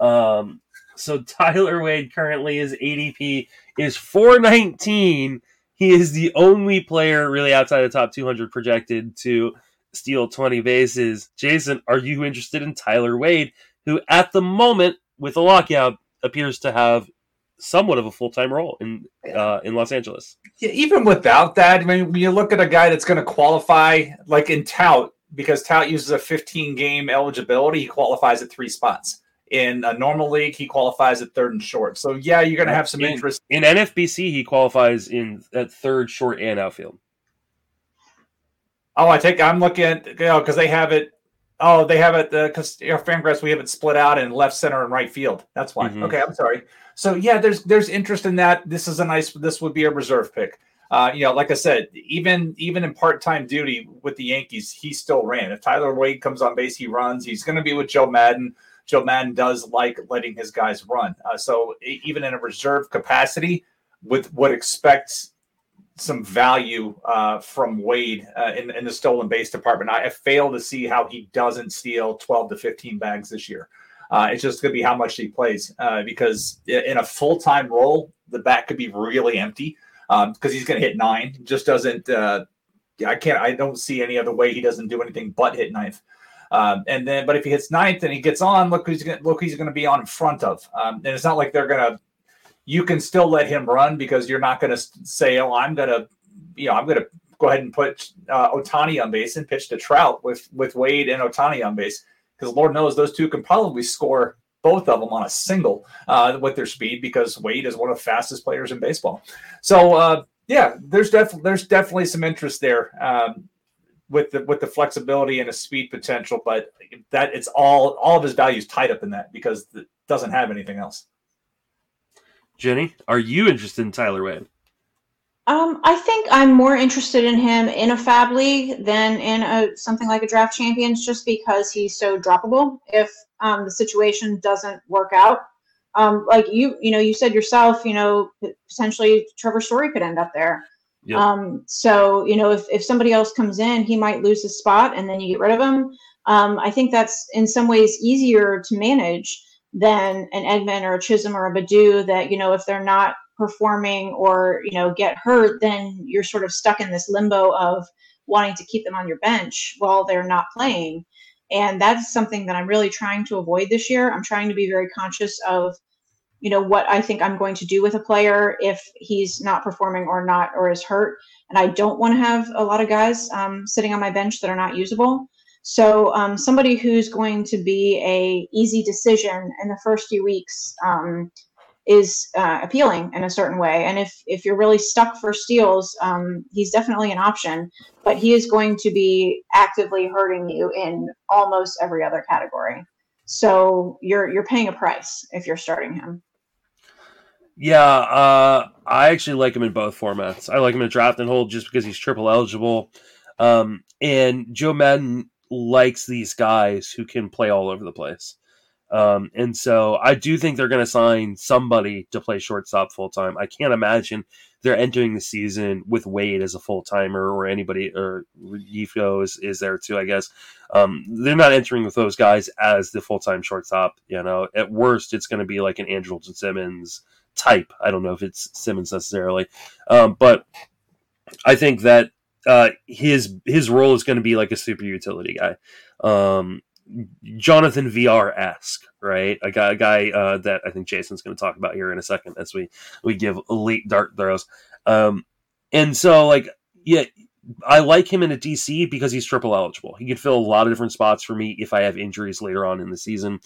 Um, so Tyler Wade currently is ADP is 419. He is the only player really outside the top 200 projected to steal 20 bases. Jason, are you interested in Tyler Wade, who at the moment, with a lockout, appears to have somewhat of a full time role in uh, in Los Angeles? Yeah, even without that, I mean, when you look at a guy that's going to qualify, like in Tout, because Tout uses a 15 game eligibility, he qualifies at three spots. In a normal league, he qualifies at third and short. So yeah, you're going to have some in, interest. In NFBC, he qualifies in at third, short, and outfield. Oh, I take. I'm looking at you know because they have it. Oh, they have it because uh, Fangraphs we have it split out in left, center, and right field. That's why. Mm-hmm. Okay, I'm sorry. So yeah, there's there's interest in that. This is a nice. This would be a reserve pick. Uh, you know, like I said, even even in part time duty with the Yankees, he still ran. If Tyler Wade comes on base, he runs. He's going to be with Joe Maddon. Joe Maddon does like letting his guys run. Uh, so even in a reserve capacity, with what expects some value uh, from Wade uh, in, in, the stolen base department. I, I, fail to see how he doesn't steal 12 to 15 bags this year. Uh, it's just going to be how much he plays uh, because in a full time role, the bat could be really empty because um, he's going to hit nine. Just doesn't. Uh, I can't. I don't see any other way he doesn't do anything but hit ninth. Um, and then, but if he hits ninth and he gets on, look who's going look he's going to be on in front of. Um, and it's not like they're going to you can still let him run because you're not going to say, "Oh, I'm going to, you know, I'm going to go ahead and put uh, Ohtani on base and pitch to Trout with with Wade and Ohtani on base because Lord knows those two can probably score both of them on a single uh, with their speed because Wade is one of the fastest players in baseball. So uh, yeah, there's definitely there's definitely some interest there. Um, with the with the flexibility and the speed potential, but that it's all all of his values tied up in that because it doesn't have anything else. Jenny, are you interested in Tyler Wade? Um, I think I'm more interested in him in a FAAB league than in a something like a draft champions, just because he's so droppable. If um, the situation doesn't work out, um, like you, you know, you said yourself, you know, potentially Trevor Story could end up there. Yep. Um, so you know, if if somebody else comes in, he might lose his spot, and then you get rid of him. Um, I think that's in some ways easier to manage than an Edman or a Chisholm or a Baddoo that, you know, if they're not performing or, you know, get hurt, then you're sort of stuck in this limbo of wanting to keep them on your bench while they're not playing. And that's something that I'm really trying to avoid this year. I'm trying to be very conscious of, you know, what I think I'm going to do with a player if he's not performing or not or is hurt. And I don't want to have a lot of guys um, sitting on my bench that are not usable. So um, somebody who's going to be a easy decision in the first few weeks um, is uh, appealing in a certain way. And if if you're really stuck for steals, um, he's definitely an option. But he is going to be actively hurting you in almost every other category. So you're you're paying a price if you're starting him. Yeah, uh, I actually like him in both formats. I like him in draft and hold just because he's triple eligible. Um, and Joe Maddon likes these guys who can play all over the place. Um, and so I do think they're going to sign somebody to play shortstop full time. I can't imagine they're entering the season with Wade as a full timer or anybody or Yifo is, is there too, I guess. Um, they're not entering with those guys as the full time shortstop. You know, at worst, it's going to be like an Andrelton Simmons type. I don't know if it's Simmons necessarily, um, but I think that uh, his his role is going to be like a super utility guy. Um, Jonathan Villar esque, right? A guy, a guy uh, that I think Jason's going to talk about here in a second as we we give elite dart throws. Um, and so, like, yeah, I like him in a DC because he's triple eligible. He can fill a lot of different spots for me if I have injuries later on in the season.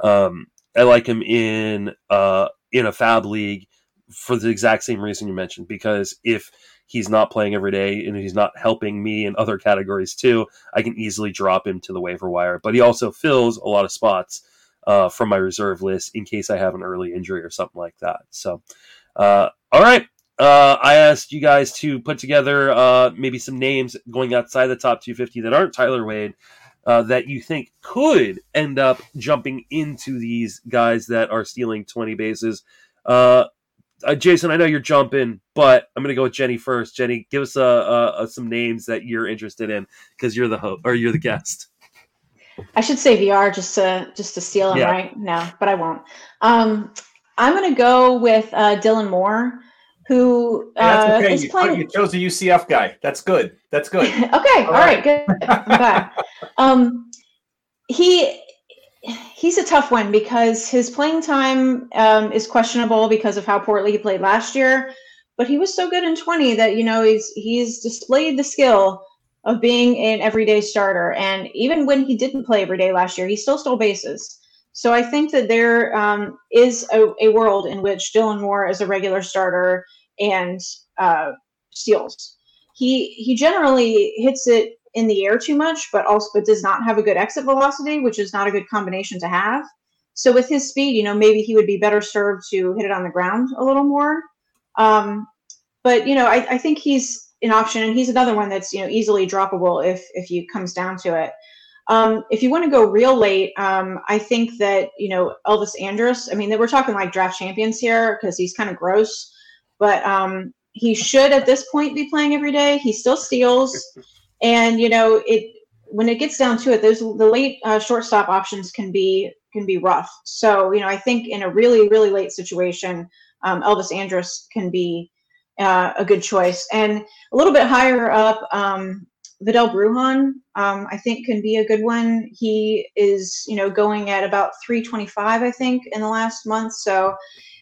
Um, I like him in uh, in a FAAB league for the exact same reason you mentioned because if he's not playing every day and he's not helping me in other categories too, I can easily drop him to the waiver wire. But he also fills a lot of spots uh, from my reserve list in case I have an early injury or something like that. So, uh, all right. Uh, I asked you guys to put together uh, maybe some names going outside the top 250 that aren't Tyler Wade. Uh, that you think could end up jumping into these guys that are stealing 20 bases. Uh, uh, Jason, I know you're jumping, but I'm going to go with Jenny first. Jenny, give us uh, uh, some names that you're interested in because you're the host or you're the guest. I should say Villar just to just to steal him, yeah. right? No, but I won't. Um, I'm going to go with uh, Dylan Moore, who yeah, uh, okay. is you, playing. You chose a UCF guy. That's good. That's good. okay, all, all right. right, good. I'm glad. um, he he's a tough one because his playing time um, is questionable because of how poorly he played last year. But he was so good in 20 that you know he's he's displayed the skill of being an everyday starter. And even when he didn't play every day last year, he still stole bases. So I think that there um, is a, a, world in which Dylan Moore is a regular starter and uh, steals. He he generally hits it in the air too much, but also but does not have a good exit velocity, which is not a good combination to have. So with his speed, you know, maybe he would be better served to hit it on the ground a little more. Um, but you know, I, I think he's an option, and he's another one that's you know easily droppable if if he comes down to it. Um, if you want to go real late, um, I think that you know Elvis Andrus. I mean, we're talking like draft champions here because he's kind of gross, but um, he should at this point be playing every day. He still steals. And you know, it when it gets down to it, those the late uh, shortstop options can be can be rough. So you know, I think in a really really late situation, um, Elvis Andrus can be uh, a good choice. And a little bit higher up, um, Vidal Brujan, um, I think can be a good one. He is, you know, going at about 325, I think, in the last month. So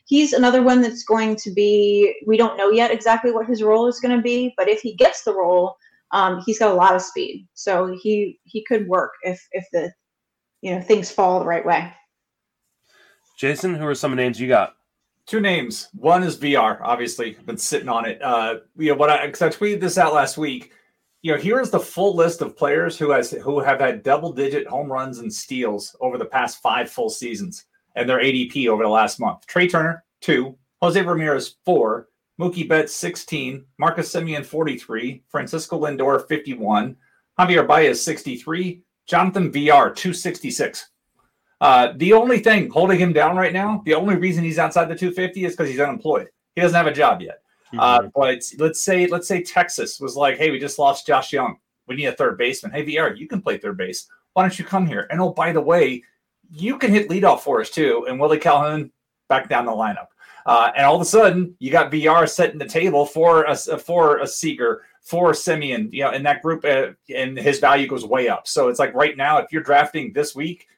he's another one that's going to be, we don't know yet exactly what his role is going to be, but if he gets the role, um, he's got a lot of speed, so he he could work if if the you know things fall the right way. Jason, who are some names you got? Two names. One is Villar. Obviously, been sitting on it. Uh, you know what? I because I tweeted this out last week. You know, here is the full list of players who has who have had double digit home runs and steals over the past five full seasons, and their ADP over the last month. Trey Turner two, Jose Ramirez four, Mookie Betts 16, Marcus Semien 43, Francisco Lindor 51, Javier Baez 63, Jonathan Villar 266. Uh, the only thing holding him down right now, the only reason he's outside the 250 is because he's unemployed. He doesn't have a job yet. Mm-hmm. Uh, but let's say let's say Texas was like, hey, we just lost Josh Jung. We need a third baseman. Hey, Villar, you can play third base. Why don't you come here? And oh, by the way, you can hit leadoff for us too. And Willie Calhoun back down the lineup. Uh, and all of a sudden, you got Villar setting the table for a for a Seager, for Semien, you know, in that group, uh, and his value goes way up. So it's like right now, if you're drafting this week,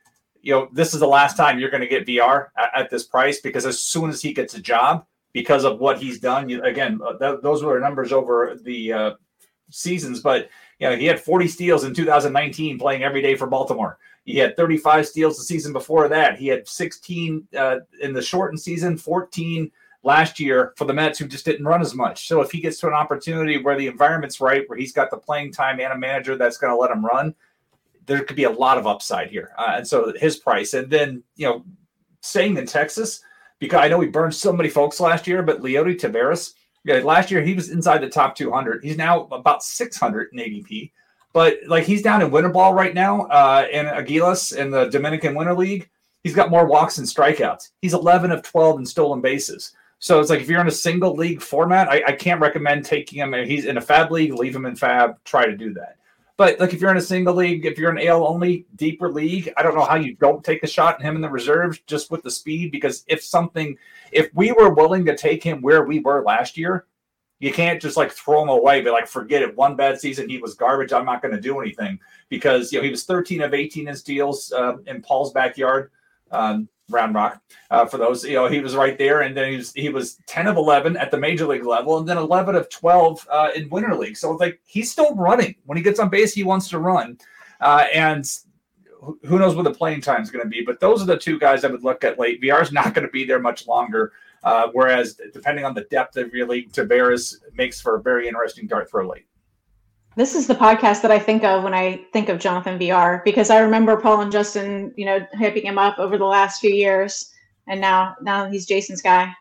you know, this is the last time you're going to get Villar at, at, this price because as soon as he gets a job, because of what he's done, you, again, uh, th- those were numbers over the uh, seasons, but you know, he had 40 steals in 2019 playing every day for Baltimore. He had 35 steals the season before that. He had 16 uh, in the shortened season, 14 last year for the Mets, who just didn't run as much. So if he gets to an opportunity where the environment's right, where he's got the playing time and a manager that's going to let him run, there could be a lot of upside here. Uh, and so his price, and then you know, staying in Texas because I know he burned so many folks last year, but Leody Taveras. Yeah, last year he was inside the top 200. He's now about 600 in ADP. But like he's down in winter ball right now uh, in Aguilas in the Dominican Winter League. He's got more walks and strikeouts. He's 11 of 12 in stolen bases. So it's like if you're in a single league format, I, I can't recommend taking him. He's in a FAAB league, leave him in FAAB. Try to do that. But like if you're in a single league, if you're an AL only deeper league, I don't know how you don't take a shot at him in the reserves just with the speed. Because if something, if we were willing to take him where we were last year, you can't just like throw him away. but like, forget it. One bad season, he was garbage. I'm not going to do anything because you know he was 13 of 18 in steals uh, in Paul's backyard. Um, Round Rock uh, for those. You know, he was right there, and then he was he was ten of eleven at the major league level, and then eleven of twelve uh, in winter league. So it's like he's still running when he gets on base. He wants to run, uh, and who knows what the playing time is going to be. But those are the two guys I would look at late. Villar is not going to be there much longer. Uh, whereas depending on the depth of your league, Taveras makes for a very interesting dart throw late. This is the podcast that I think of when I think of Jonathan Villar because I remember Paul and Justin, you know, hyping him up over the last few years, and now now he's Jason's guy.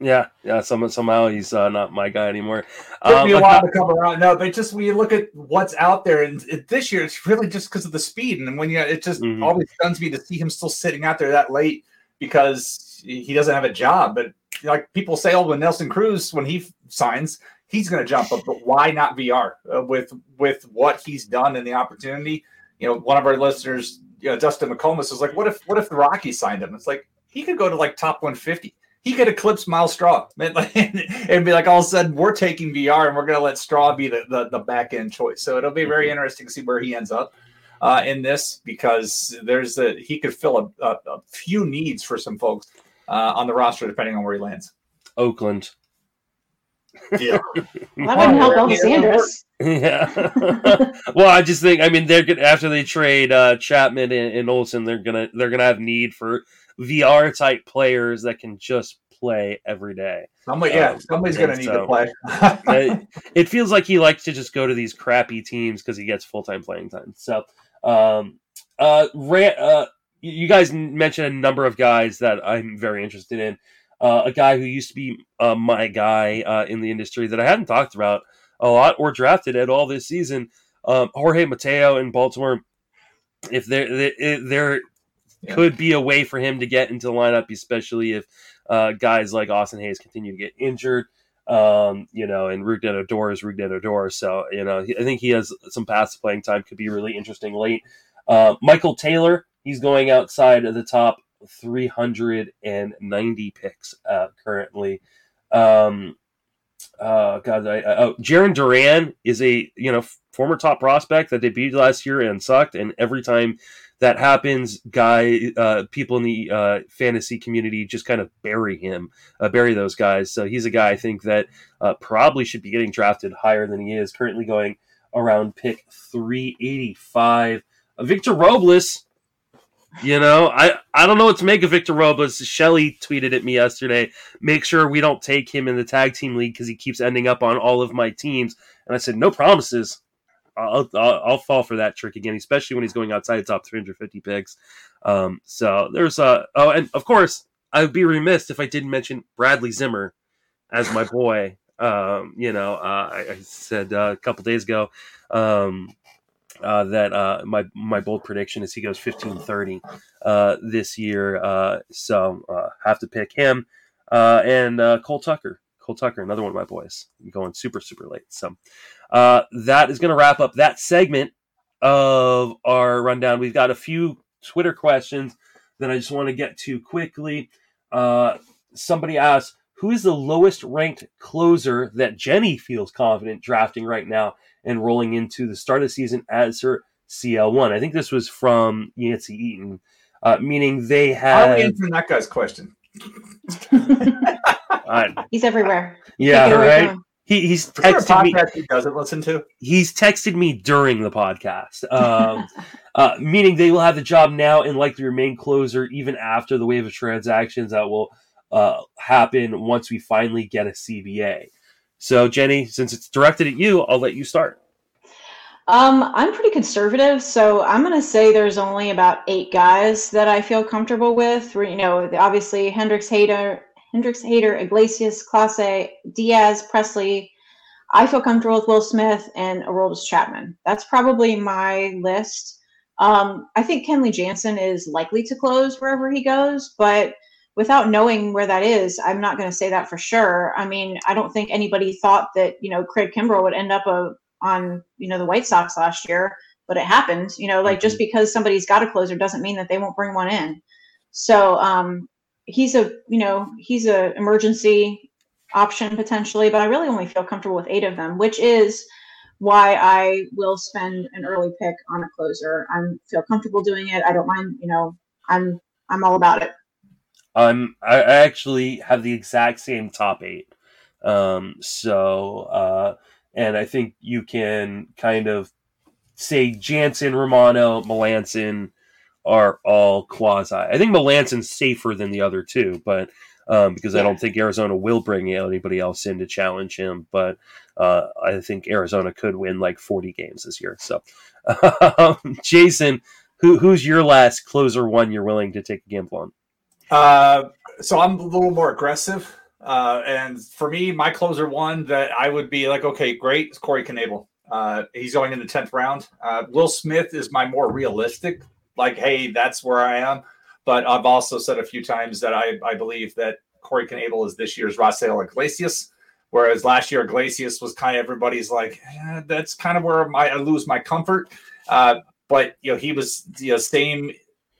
Yeah, yeah. Some, somehow he's uh, not my guy anymore. Took um, me a while to come around. No, but just when you look at what's out there, and it, this year it's really just because of the speed. And when you, it just mm-hmm. always stuns me to see him still sitting out there that late because he doesn't have a job. But like people say, oh, when Nelson Cruz when he signs, he's going to jump up. But why not Villar uh, with with what he's done and the opportunity? You know, one of our listeners, you know, Dustin McComas was like, "What if what if the Rockies signed him?" It's like he could go to like top 150. He could eclipse Myles Straw and be like, all of a sudden, we're taking Villar and we're going to let Straw be the, the, the back end choice. So it'll be very mm-hmm. interesting to see where he ends up uh, in this because there's a he could fill a, a, a few needs for some folks uh, on the roster depending on where he lands. Oakland. Yeah. that wouldn't help Elvis Andrus. Yeah. well, I just think I mean they're gonna after they trade uh, Chapman and, and Olson, they're gonna they're gonna have need for Villar type players that can just play every day. Somebody, yeah, um, somebody's gonna need so, to play. it, it, feels like he likes to just go to these crappy teams because he gets full time playing time. So, um, uh, uh, you guys mentioned a number of guys that I'm very interested in uh, a guy who used to be uh, my guy uh, in the industry that I hadn't talked about a lot or drafted at all this season. Um, Jorge Mateo in Baltimore. If there there, there yeah. could be a way for him to get into the lineup, especially if uh, guys like Austin Hays continue to get injured. Um, you know, and Rougned Odor is Rougned Odor. So, you know, I think he has some passive playing time, could be really interesting late. Uh, Michael Taylor, he's going outside of the top 390 picks uh, currently. Um, uh, God, I, I, oh, Jarren Duran is a you know former top prospect that debuted last year and sucked, and every time that happens, guy, uh, people in the uh, fantasy community just kind of bury him, uh, bury those guys. So he's a guy I think that uh, probably should be getting drafted higher than he is. Currently going around pick 385. Victor Robles you know, I, I don't know what to make of Victor Robles. Shelly tweeted at me yesterday. Make sure we don't take him in the tag team league because he keeps ending up on all of my teams. And I said, no promises. I'll, I'll, I'll fall for that trick again, especially when he's going outside the top 350 picks. Um, so there's a oh, and of course I would be remiss if I didn't mention Bradley Zimmer as my boy. Um, you know, uh, I, I, said uh, a couple days ago. Um, uh, that uh, my my bold prediction is he goes 15-30 uh, this year. Uh, so uh, have to pick him uh, and Cole Tucker. Cole Tucker, another one of my boys, going super super late. So that is going to wrap up that segment of our rundown. We've got a few Twitter questions that I just want to get to quickly. somebody asked, "Who is the lowest ranked closer that Jenny feels confident drafting right now?" And rolling into the start of the season as her CL1. I think this was from Yancey Eaton, uh, meaning they had. I'll answer that guy's question. he's everywhere. Yeah, right. He, he's texted me. He doesn't listen to. He's texted me during the podcast, um, uh, meaning they will have the job now and likely remain closer even after the wave of transactions that will uh, happen once we finally get a CBA. So, Jenny, since it's directed at you, I'll let you start. Um, I'm pretty conservative, so I'm going to say there's only about eight guys that I feel comfortable with. You know, obviously Hendriks, Hader, Hendriks, Hader, Iglesias, Clase, Diaz, Pressly. I feel comfortable with Will Smith and Aroldis Chapman. That's probably my list. Um, I think Kenley Jansen is likely to close wherever he goes, but without knowing where that is, I'm not going to say that for sure. I mean, I don't think anybody thought that you know Craig Kimbrel would end up a, on you know the White Sox last year, but it happened. You know, like mm-hmm. just because somebody's got a closer doesn't mean that they won't bring one in. So um, he's a you know he's a emergency option potentially, but I really only feel comfortable with eight of them, which is why I will spend an early pick on a closer. I feel comfortable doing it. I don't mind. You know, I'm I'm all about it. Um, I actually have the exact same top eight. Um, so, uh, and I think you can kind of say Jansen, Romano, Melancon are all quasi. I think Melancon's safer than the other two, but um, because yeah. I don't think Arizona will bring anybody else in to challenge him. But uh, I think Arizona could win like 40 games this year. So, um, Jason, who, who's your last closer one you're willing to take a gamble on? Uh, so I'm a little more aggressive. Uh, and for me, my closer one that I would be like, okay, great, is Corey Knebel. Uh, he's going in the 10th round. Uh, Will Smith is my more realistic, like, hey, that's where I am. But I've also said a few times that I, I believe that Corey Knebel is this year's Raisel Iglesias, whereas last year Iglesias was kind of everybody's like, eh, that's kind of where my, I lose my comfort. Uh, but you know, he was you know same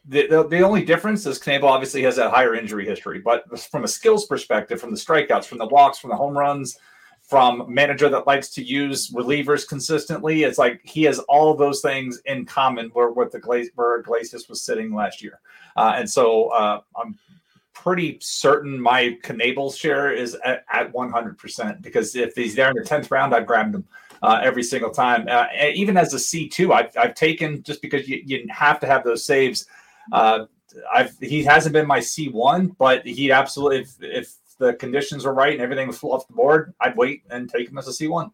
the, the, the, only difference is Knebel obviously has that higher injury history, but from a skills perspective, from the strikeouts, from the walks, from the home runs, from manager that likes to use relievers consistently, it's like he has all those things in common where what the where Iglesias was sitting last year, uh, and so uh, I'm pretty certain my Knebel share is at, at 100% because if he's there in the 10th round, I've grabbed him. Uh, every single time, uh, even as a C two, I've, I've taken just because you, you have to have those saves uh, I've he hasn't been my C one, but he absolutely if, if the conditions were right and everything was off the board, I'd wait and take him as a C one.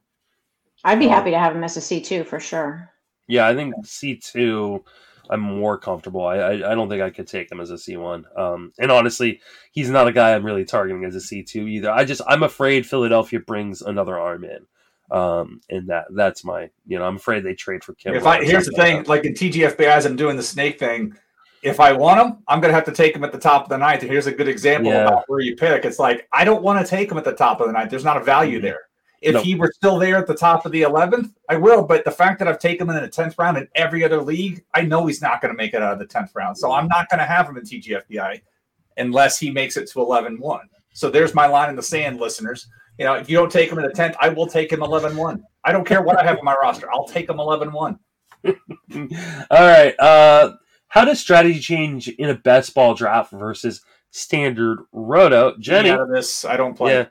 I'd be happy to have him as a C two for sure. Yeah, I think C two. I'm more comfortable. I, I, I don't think I could take him as a C one. Um, and honestly, he's not a guy I'm really targeting as a C two either. I just I'm afraid Philadelphia brings another arm in. Um, and that that's my you know I'm afraid they trade for Kim. If I here's the thing, like, like in TGFBI, as I'm doing the snake thing, if I want him, I'm going to have to take him at the top of the ninth. And here's a good example yeah. about where you pick. It's like, I don't want to take him at the top of the ninth. There's not a value mm-hmm. there. If he were still there at the top of the 11th, I will. But the fact that I've taken him in the 10th round in every other league, I know he's not going to make it out of the 10th round. So I'm not going to have him in TGFBI unless he makes it to 11 1. So there's my line in the sand, listeners. You know, if you don't take him in the 10th, I will take him 11 1. I don't care what I have in my roster. I'll take him 11 1. All right. Uh, how does strategy change in a best ball draft versus standard roto? Jenny, out of this, I don't play. Yeah.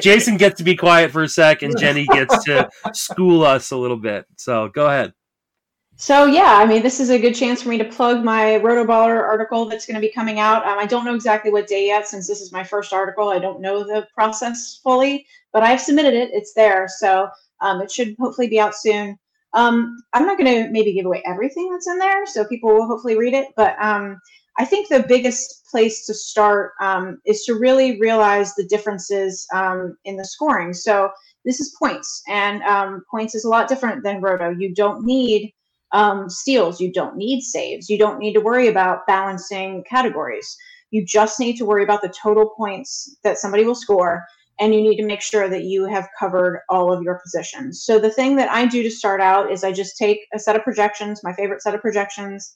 Jason gets to be quiet for a sec, and Jenny gets to school us a little bit. So go ahead. So yeah, I mean, this is a good chance for me to plug my Rotoballer article that's going to be coming out. Um, I don't know exactly what day yet, since this is my first article. I don't know the process fully, but I've submitted it. It's there, so um, it should hopefully be out soon. Um, I'm not going to maybe give away everything that's in there, so people will hopefully read it. But um, I think the biggest place to start um, is to really realize the differences um, in the scoring. So this is points, and um, points is a lot different than roto. You don't need um, steals, you don't need saves, you don't need to worry about balancing categories. You just need to worry about the total points that somebody will score and you need to make sure that you have covered all of your positions. So the thing that I do to start out is I just take a set of projections, my favorite set of projections,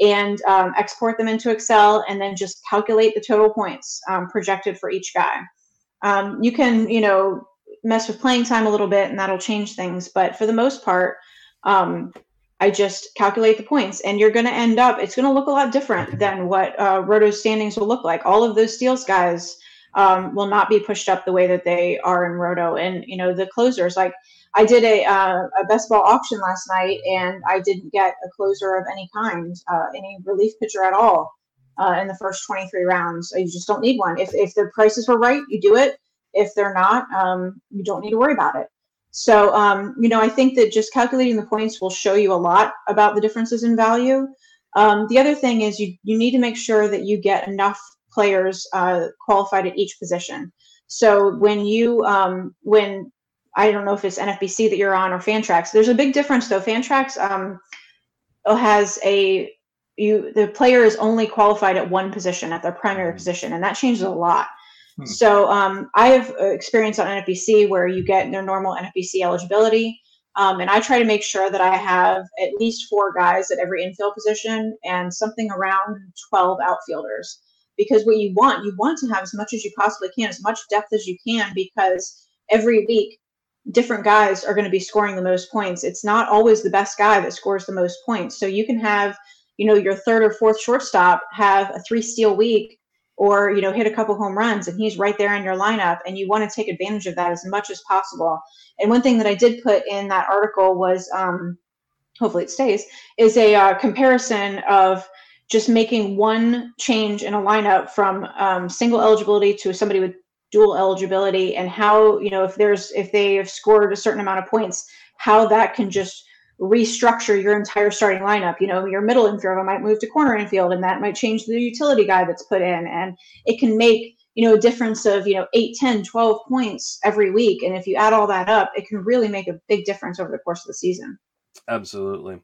and um, export them into Excel, and then just calculate the total points um, projected for each guy. Um, you can, you know, mess with playing time a little bit, and that'll change things. But for the most part, um, I just calculate the points, and you're going to end up. It's going to look a lot different than what uh, Roto standings will look like. All of those steals guys um, will not be pushed up the way that they are in roto. And you know the closers, like I did a uh, a best ball auction last night, and I didn't get a closer of any kind, uh, any relief pitcher at all uh, in the first 23 rounds. You just don't need one. If if the prices were right, you do it. If they're not, um, you don't need to worry about it. So, um, you know, I think that just calculating the points will show you a lot about the differences in value. Um, the other thing is you you need to make sure that you get enough players uh, qualified at each position. So when you um, when I don't know if it's NFBC that you're on or Fantrax, there's a big difference though. Fantrax um, has a you the player is only qualified at one position at their primary mm-hmm. position, and that changes a lot. Hmm. So um, I have experience on NFBC where you get their normal NFBC eligibility. Um, and I try to make sure that I have at least four guys at every infield position and something around 12 outfielders. Because what you want, you want to have as much as you possibly can, as much depth as you can, because every week different guys are going to be scoring the most points. It's not always the best guy that scores the most points. So you can have, you know, your third or fourth shortstop have a three steal week or, you know, hit a couple home runs and he's right there in your lineup and you want to take advantage of that as much as possible. And one thing that I did put in that article was, um, hopefully it stays, is a uh, comparison of just making one change in a lineup from um, single eligibility to somebody with dual eligibility and how you know if there's if they have scored a certain amount of points how that can just restructure your entire starting lineup. You know your middle infielder might move to corner infield and that might change the utility guy that's put in and it can make you know a difference of you know 8 10 12 points every week. And if you add all that up it can really make a big difference over the course of the season. Absolutely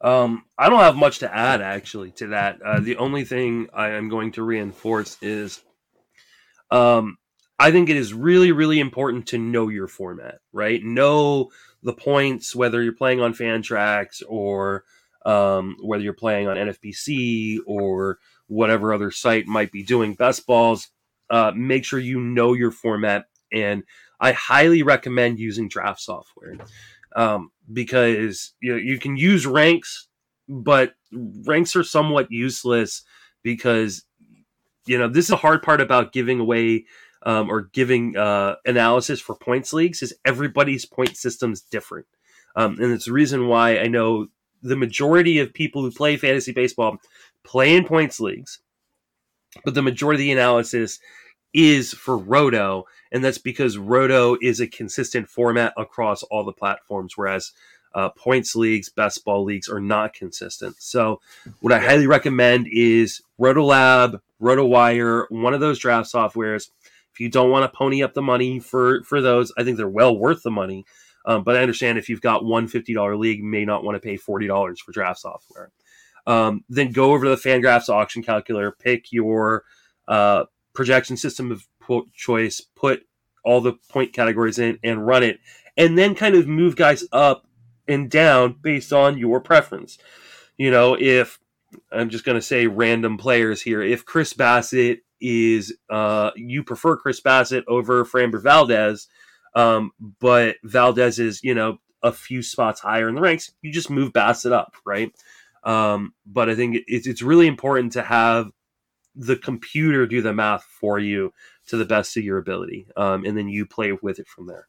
um, I don't have much to add actually to that. Uh, the only thing I am going to reinforce is um, I think it is really, really important to know your format, right? Know the points, whether you're playing on Fantrax or um, whether you're playing on NFBC or whatever other site might be doing best balls. Uh, make sure you know your format. And I highly recommend using draft software um, because you know, you can use ranks, but ranks are somewhat useless because you know this is the hard part about giving away um, or giving uh, analysis for points leagues is everybody's point system is different. Um, and it's the reason why I know the majority of people who play fantasy baseball play in points leagues, but the majority of the analysis is for Roto, and that's because Roto is a consistent format across all the platforms, whereas uh, points leagues, best ball leagues are not consistent. So, what I highly recommend is RotoLab, RotoWire, one of those draft softwares if you don't want to pony up the money for for those, I think they're well worth the money. Um, but I understand if you've got one fifty dollar league, may not want to pay forty dollars for draft software. Um, then go over to the Fangraphs auction calculator, pick your uh, projection system of choice, put all the point categories in, and run it, and then kind of move guys up and down based on your preference. You know, if I'm just going to say random players here, if Chris Bassitt is uh, you prefer Chris Bassitt over Framber Valdez, um, but Valdez is you know a few spots higher in the ranks. You just move Bassitt up, right? Um, but I think it's it's really important to have the computer do the math for you to the best of your ability, um, and then you play with it from there.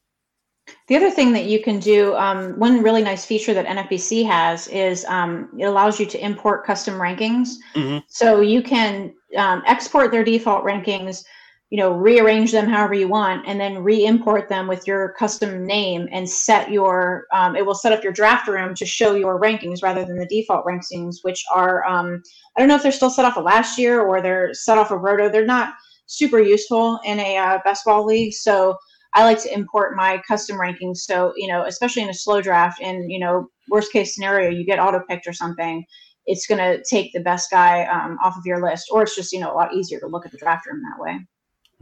The other thing that you can do, um, one really nice feature that NFBC has is um, it allows you to import custom rankings. Mm-hmm. So you can um, export their default rankings, you know, rearrange them however you want, and then re-import them with your custom name and set your. Um, it will set up your draft room to show your rankings rather than the default rankings, which are um, I don't know if they're still set off of last year or they're set off of Roto. They're not super useful in a uh, best ball league, so I like to import my custom rankings. So, you know, especially in a slow draft and, you know, worst case scenario, you get auto picked or something, it's going to take the best guy um, off of your list. Or it's just, you know, a lot easier to look at the draft room that way.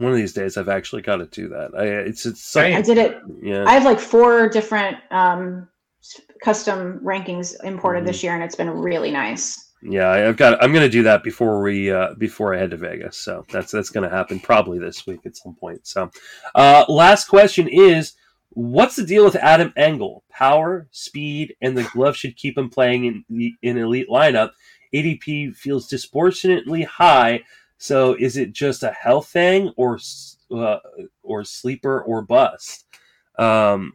One of these days, I've actually got to do that. I, it's, it's, I did it. Yeah. I have like four different um, custom rankings imported mm-hmm. this year, and it's been really nice. Yeah, I've got. I'm going to do that before we uh, before I head to Vegas. So that's that's going to happen probably this week at some point. So, uh, last question is, what's the deal with Adam Engel? Power, speed, and the glove should keep him playing in the in elite lineup. ADP feels disproportionately high. So is it just a health thing, or uh, or sleeper or bust? Um,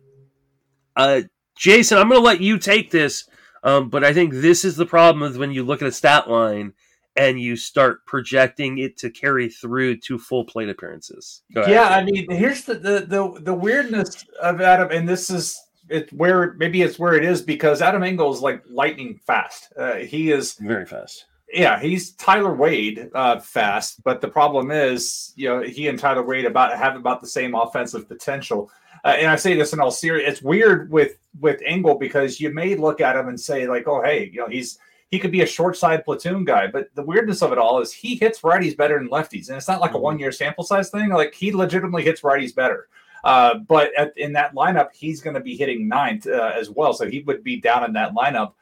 uh, Jason, I'm going to let you take this um, but I think this is the problem with when you look at a stat line and you start projecting it to carry through to full plate appearances. Yeah, I mean, here's the, the the the weirdness of Adam, and this is it where maybe it's where it is because Adam Engel is like lightning fast. Uh, he is very fast. Yeah, he's Tyler Wade uh, fast, but the problem is, you know, he and Tyler Wade about have about the same offensive potential uh, and I say this in all serious. It's weird with with Engel because you may look at him and say like, oh hey, you know he's he could be a short side platoon guy. But the weirdness of it all is he hits righties better than lefties, and it's not like a mm-hmm. one year sample size thing. Like he legitimately hits righties better. Uh, but at, in that lineup, he's going to be hitting ninth uh, as well, so he would be down in that lineup.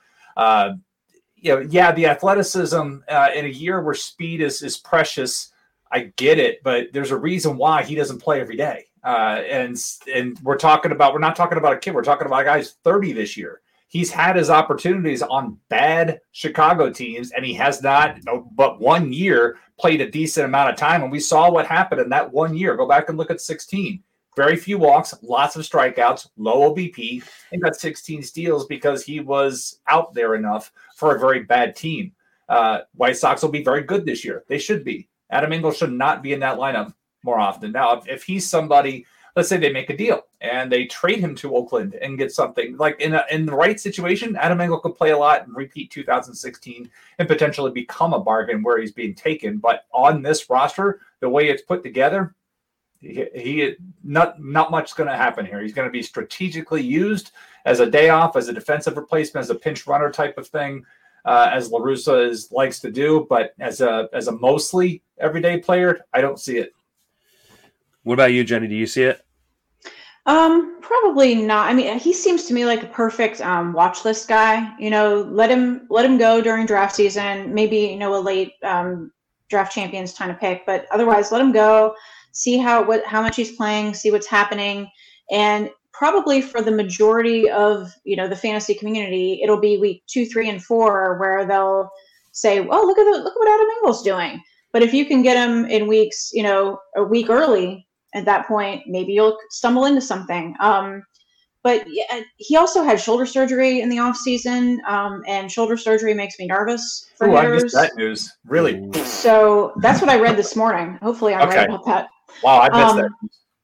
You know, yeah, the athleticism uh, in a year where speed is is precious. I get it, but there's a reason why he doesn't play every day. Uh, and and we're talking about we're not talking about a kid. We're talking about a guy who's 30 this year. He's had his opportunities on bad Chicago teams, and he has not, but one year played a decent amount of time. And we saw what happened in that one year. Go back and look at 16. Very few walks, lots of strikeouts, low OBP, and got 16 steals because he was out there enough for a very bad team. Uh, White Sox will be very good this year. They should be. Adam Engel should not be in that lineup more often. Now, if, if he's somebody, let's say they make a deal and they trade him to Oakland and get something like in a, in the right situation, Adam Engel could play a lot and repeat 2016 and potentially become a bargain where he's being taken. But on this roster, the way it's put together, he, he not not much going to happen here. He's going to be strategically used as a day off, as a defensive replacement, as a pinch runner type of thing. Uh, as La Russa is likes to do, but as a as a mostly everyday player, I don't see it. What about you, Jenny? Do you see it? Um, probably not. I mean, he seems to me like a perfect um, watch list guy. You know, let him let him go during draft season. Maybe you know a late um, draft champions time to pick, but otherwise, let him go. See how what how much he's playing. See what's happening, and probably for the majority of you know the fantasy community, it'll be week two, three, and four where they'll say, "Oh, look at the look at what Adam Engel's doing." But if you can get him in weeks, you know, a week early, at that point, maybe you'll stumble into something. Um, but yeah, he also had shoulder surgery in the off season, um, and shoulder surgery makes me nervous for Ooh, hitters. I missed that news. Really? So that's what I read this morning. Hopefully, I'm okay. right about that. Wow, I missed um, that.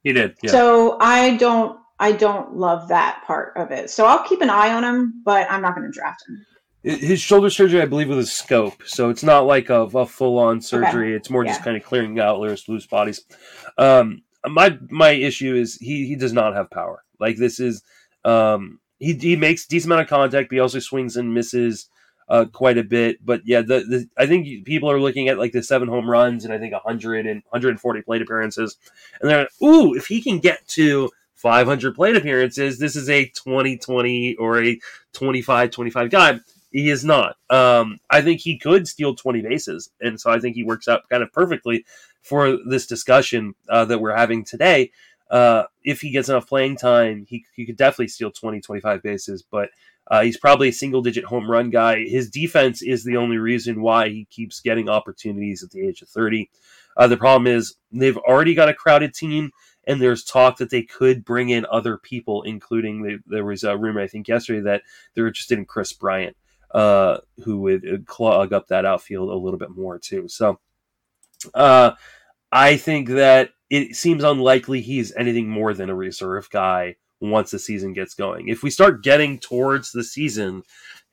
He did. Yeah. So I don't, I don't love that part of it. So I'll keep an eye on him, but I'm not going to draft him. His shoulder surgery, I believe, was a scope, so it's not like a, a full-on surgery. Okay. It's more yeah. just kind of clearing out loose loose bodies. Um, my my issue is he he does not have power. Like this is um he he makes decent amount of contact, but he also swings and misses uh, quite a bit. But yeah, the, the I think people are looking at like the seven home runs and I think 100 and 140 plate appearances, and they're like, ooh, if he can get to 500 plate appearances, this is a 2020 or a 25 25 guy. He is not. Um, I think he could steal 20 bases, and so I think he works out kind of perfectly for this discussion uh, that we're having today. Uh, if he gets enough playing time, he, he could definitely steal 20, 25 bases, but uh, he's probably a single digit home run guy. His defense is the only reason why he keeps getting opportunities at the age of 30. Uh, the problem is they've already got a crowded team, and there's talk that they could bring in other people, including the, there was a rumor, I think, yesterday that they're interested in Kris Bryant, uh, who would clog up that outfield a little bit more, too. So, uh, I think that it seems unlikely he's anything more than a reserve guy once the season gets going. If we start getting towards the season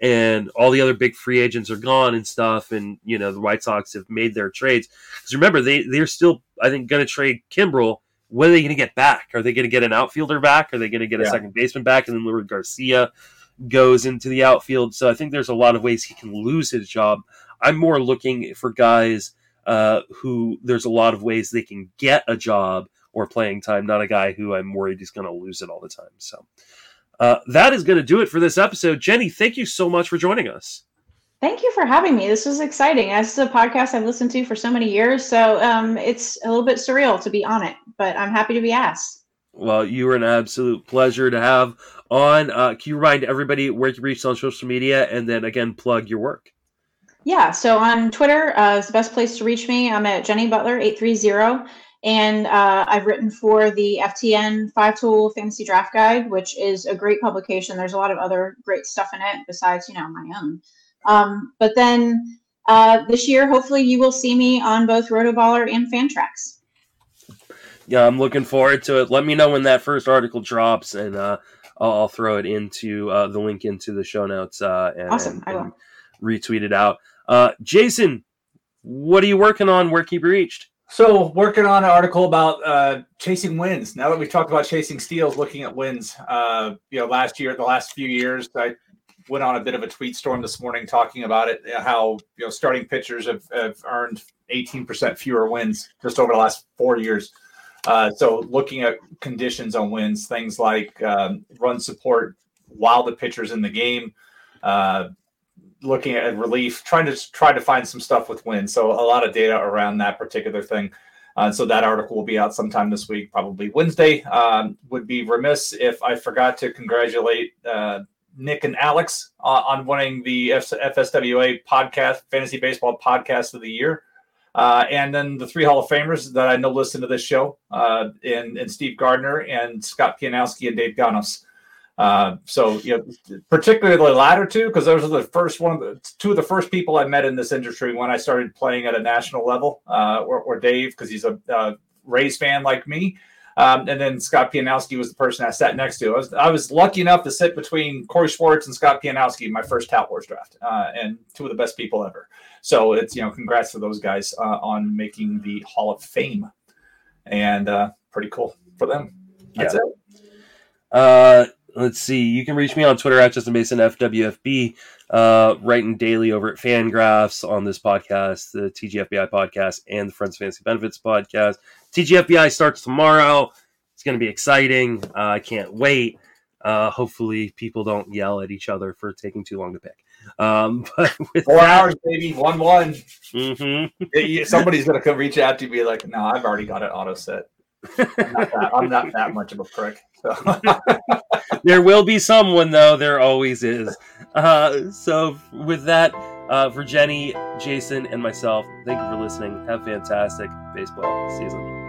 and all the other big free agents are gone and stuff, and you know the White Sox have made their trades, because remember they they're still I think going to trade Kimbrel. What are they going to get back? Are they going to get an outfielder back? Are they going to get a second baseman back? And then Leury Garcia goes into the outfield. So I think there's a lot of ways he can lose his job. I'm more looking for guys uh, who there's a lot of ways they can get a job or playing time, not a guy who I'm worried is going to lose it all the time. So uh, that is going to do it for this episode. Jenny, thank you so much for joining us. Thank you for having me. This was exciting. This is a podcast I've listened to for so many years, so um, it's a little bit surreal to be on it, but I'm happy to be asked. Well, you were an absolute pleasure to have on. Uh, can you remind everybody where you reach on social media and then again plug your work? Yeah, so on Twitter uh, is the best place to reach me. I'm at Jenny Butler eight three zero, and uh, I've written for the FTN Five Tool Fantasy Draft Guide, which is a great publication. There's a lot of other great stuff in it besides, you know, my own. Um, but then uh, this year, hopefully, you will see me on both Rotoballer and Fantrax. Yeah, I'm looking forward to it. Let me know when that first article drops, and uh, I'll, I'll, throw it into uh, the link into the show notes. Uh, and, awesome, and, and retweet it out. Uh, Jason, what are you working on? Where can you be reached? So, working on an article about uh, chasing wins. Now that we've talked about chasing steals, looking at wins. Uh, you know, last year, the last few years, I went on a bit of a tweet storm this morning talking about it. How you know starting pitchers have, have earned 18% fewer wins just over the last four years. Uh, so looking at conditions on wins, things like um, run support while the pitcher's in the game, uh, looking at relief, trying to try to find some stuff with wins. So a lot of data around that particular thing. Uh, so that article will be out sometime this week, probably Wednesday. Um, would be remiss if I forgot to congratulate uh, Nick and Alex uh, on winning the F- FSWA podcast, Fantasy Baseball Podcast of the Year. Uh, and then the three Hall of Famers that I know listen to this show, uh, and, and Steve Gardner and Scott Pianowski and Dave Gonos. Uh, so, you know, particularly the latter two, because those are the first one of the two of the first people I met in this industry when I started playing at a national level, uh, or, or Dave, because he's a, a Rays fan like me. Um, and then Scott Pianowski was the person I sat next to. I was, I was lucky enough to sit between Cory Schwartz and Scott Pianowski in my first Tout Wars draft, uh, and two of the best people ever. So it's you know, congrats to those guys uh, on making the Hall of Fame, and uh, pretty cool for them. That's yeah. it. Let's see. You can reach me on Twitter at Justin Mason FWFB, uh, writing daily over at Fangraphs on this podcast, the TGFBI podcast, and the Friends of Fantasy Benefits podcast. TGFBI starts tomorrow. It's going to be exciting. Uh, I can't wait. Uh, hopefully, people don't yell at each other for taking too long to pick. Um, but four that, hours, baby, one one. Mm-hmm. Somebody's gonna come reach out to you, be like, "No, I've already got it auto set. I'm not that, I'm not that much of a prick." So. there will be someone, though. There always is. Uh, so, with that, uh, for Jenny, Jason, and myself, thank you for listening. Have a fantastic baseball season.